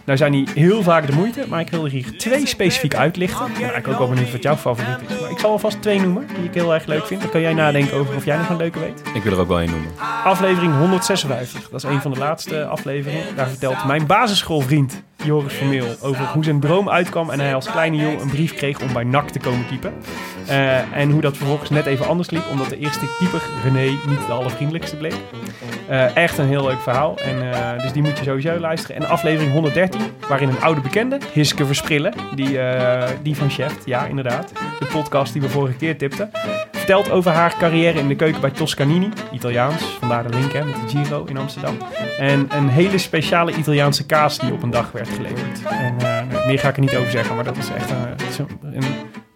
E: Nou zijn die heel vaak de moeite, maar ik wil er hier twee specifiek uitlichten. Ik ben eigenlijk ook wel benieuwd wat jouw favoriet is. Maar ik zal alvast twee noemen die ik heel erg leuk vind. Dan kan jij nadenken over of jij nog een leuke weet.
F: Ik wil er ook wel een noemen.
E: Aflevering 156. Dat is een van de laatste afleveringen. Daar vertelt mijn basisschoolvriend Joris Vermeel over hoe zijn droom uitkwam en hij als kleine jongen een brief kreeg om bij NAC te komen keepen. Eh, en hoe dat vervolgens net even anders liep, omdat de eerste keeper, René, niet de allervriendelijkste bleek. Eh, echt een heel leuk verhaal. En, eh, dus die moet je sowieso luisteren. En aflevering 113, waarin een oude bekende, Hiske Versprillen, die, die van Chef, ja inderdaad, de podcast die we vorige keer tipten, vertelt over haar carrière in de keuken bij Toscanini, Italiaans, vandaar de link hè, met de Giro in Amsterdam. En een hele speciale Italiaanse kaas die op een dag werd geleverd. En eh, nou, meer ga ik er niet over zeggen, maar dat is echt een, een,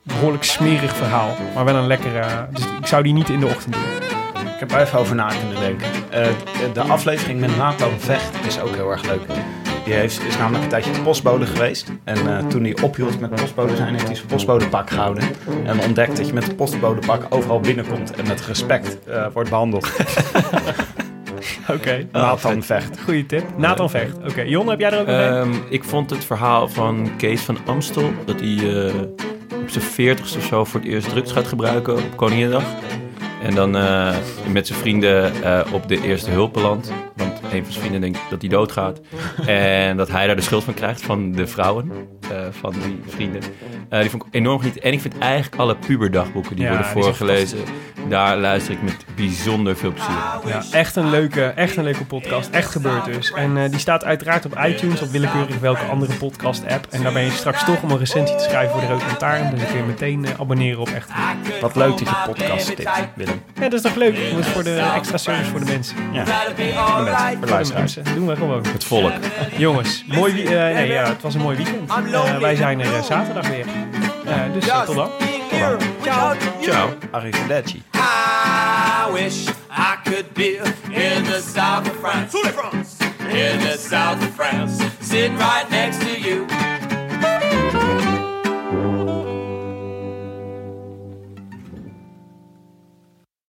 E: behoorlijk smerig verhaal. Maar wel een lekkere, dus ik zou die niet in de ochtend doen.
B: Ik heb er even over na kunnen denken. Eh, de- aflevering met Nathan Vecht is ook heel erg leuk. Die heeft, is namelijk een tijdje postbode geweest. En eh, toen hij ophield met postbode zijn, heeft hij zijn postbodepak gehouden. En ontdekt dat je met het postbodepak overal binnenkomt en met respect eh, wordt behandeld.
E: Oké,
B: Nathan Vecht.
E: goede tip. Nathan Vecht. Oké, Jon, heb jij er ook nog een?
F: Ehm, ik vond het verhaal van Kees van Amstel... dat hij eh, op zijn veertigste of zo voor het eerst drugs gaat gebruiken op Koninginnedag. En dan eh, met zijn vrienden eh, op de eerste hulp belandt. Want een van zijn vrienden denkt dat hij doodgaat. en dat hij daar de schuld van krijgt van de vrouwen eh, van die vrienden. Eh, die vond ik enorm genieten. En ik vind eigenlijk alle puberdagboeken die
E: Ja,
F: worden
E: die
F: voorgelezen... daar luister ik met bijzonder veel plezier.
E: Ja, echt een leuke, echt een leuke podcast. Echt gebeurd dus. En eh, die staat uiteraard op iTunes, op willekeurig welke andere podcast-app. En daar ben je straks toch om een recensie te schrijven voor de Rood Lantaarn. Dus dan kun je meteen eh, abonneren op Echt Gebeurd.
B: Wat leuk dat je podcast tipt, Willem.
E: Ja, dat is toch leuk? Dat is voor de extra service voor de mensen.
B: Ja, voor de mensen, voor de luisteraars.
E: Doen we gewoon.
F: Het volk.
E: Jongens, mooi wie- eh, nee, ja, het was een mooi weekend. Eh, wij zijn er eh, zaterdag weer. Eh, dus eh, tot dan.
F: Ciao.
B: Arrivederci.
D: I wish I could be in the south of France. In the south of France, sitting right next to you.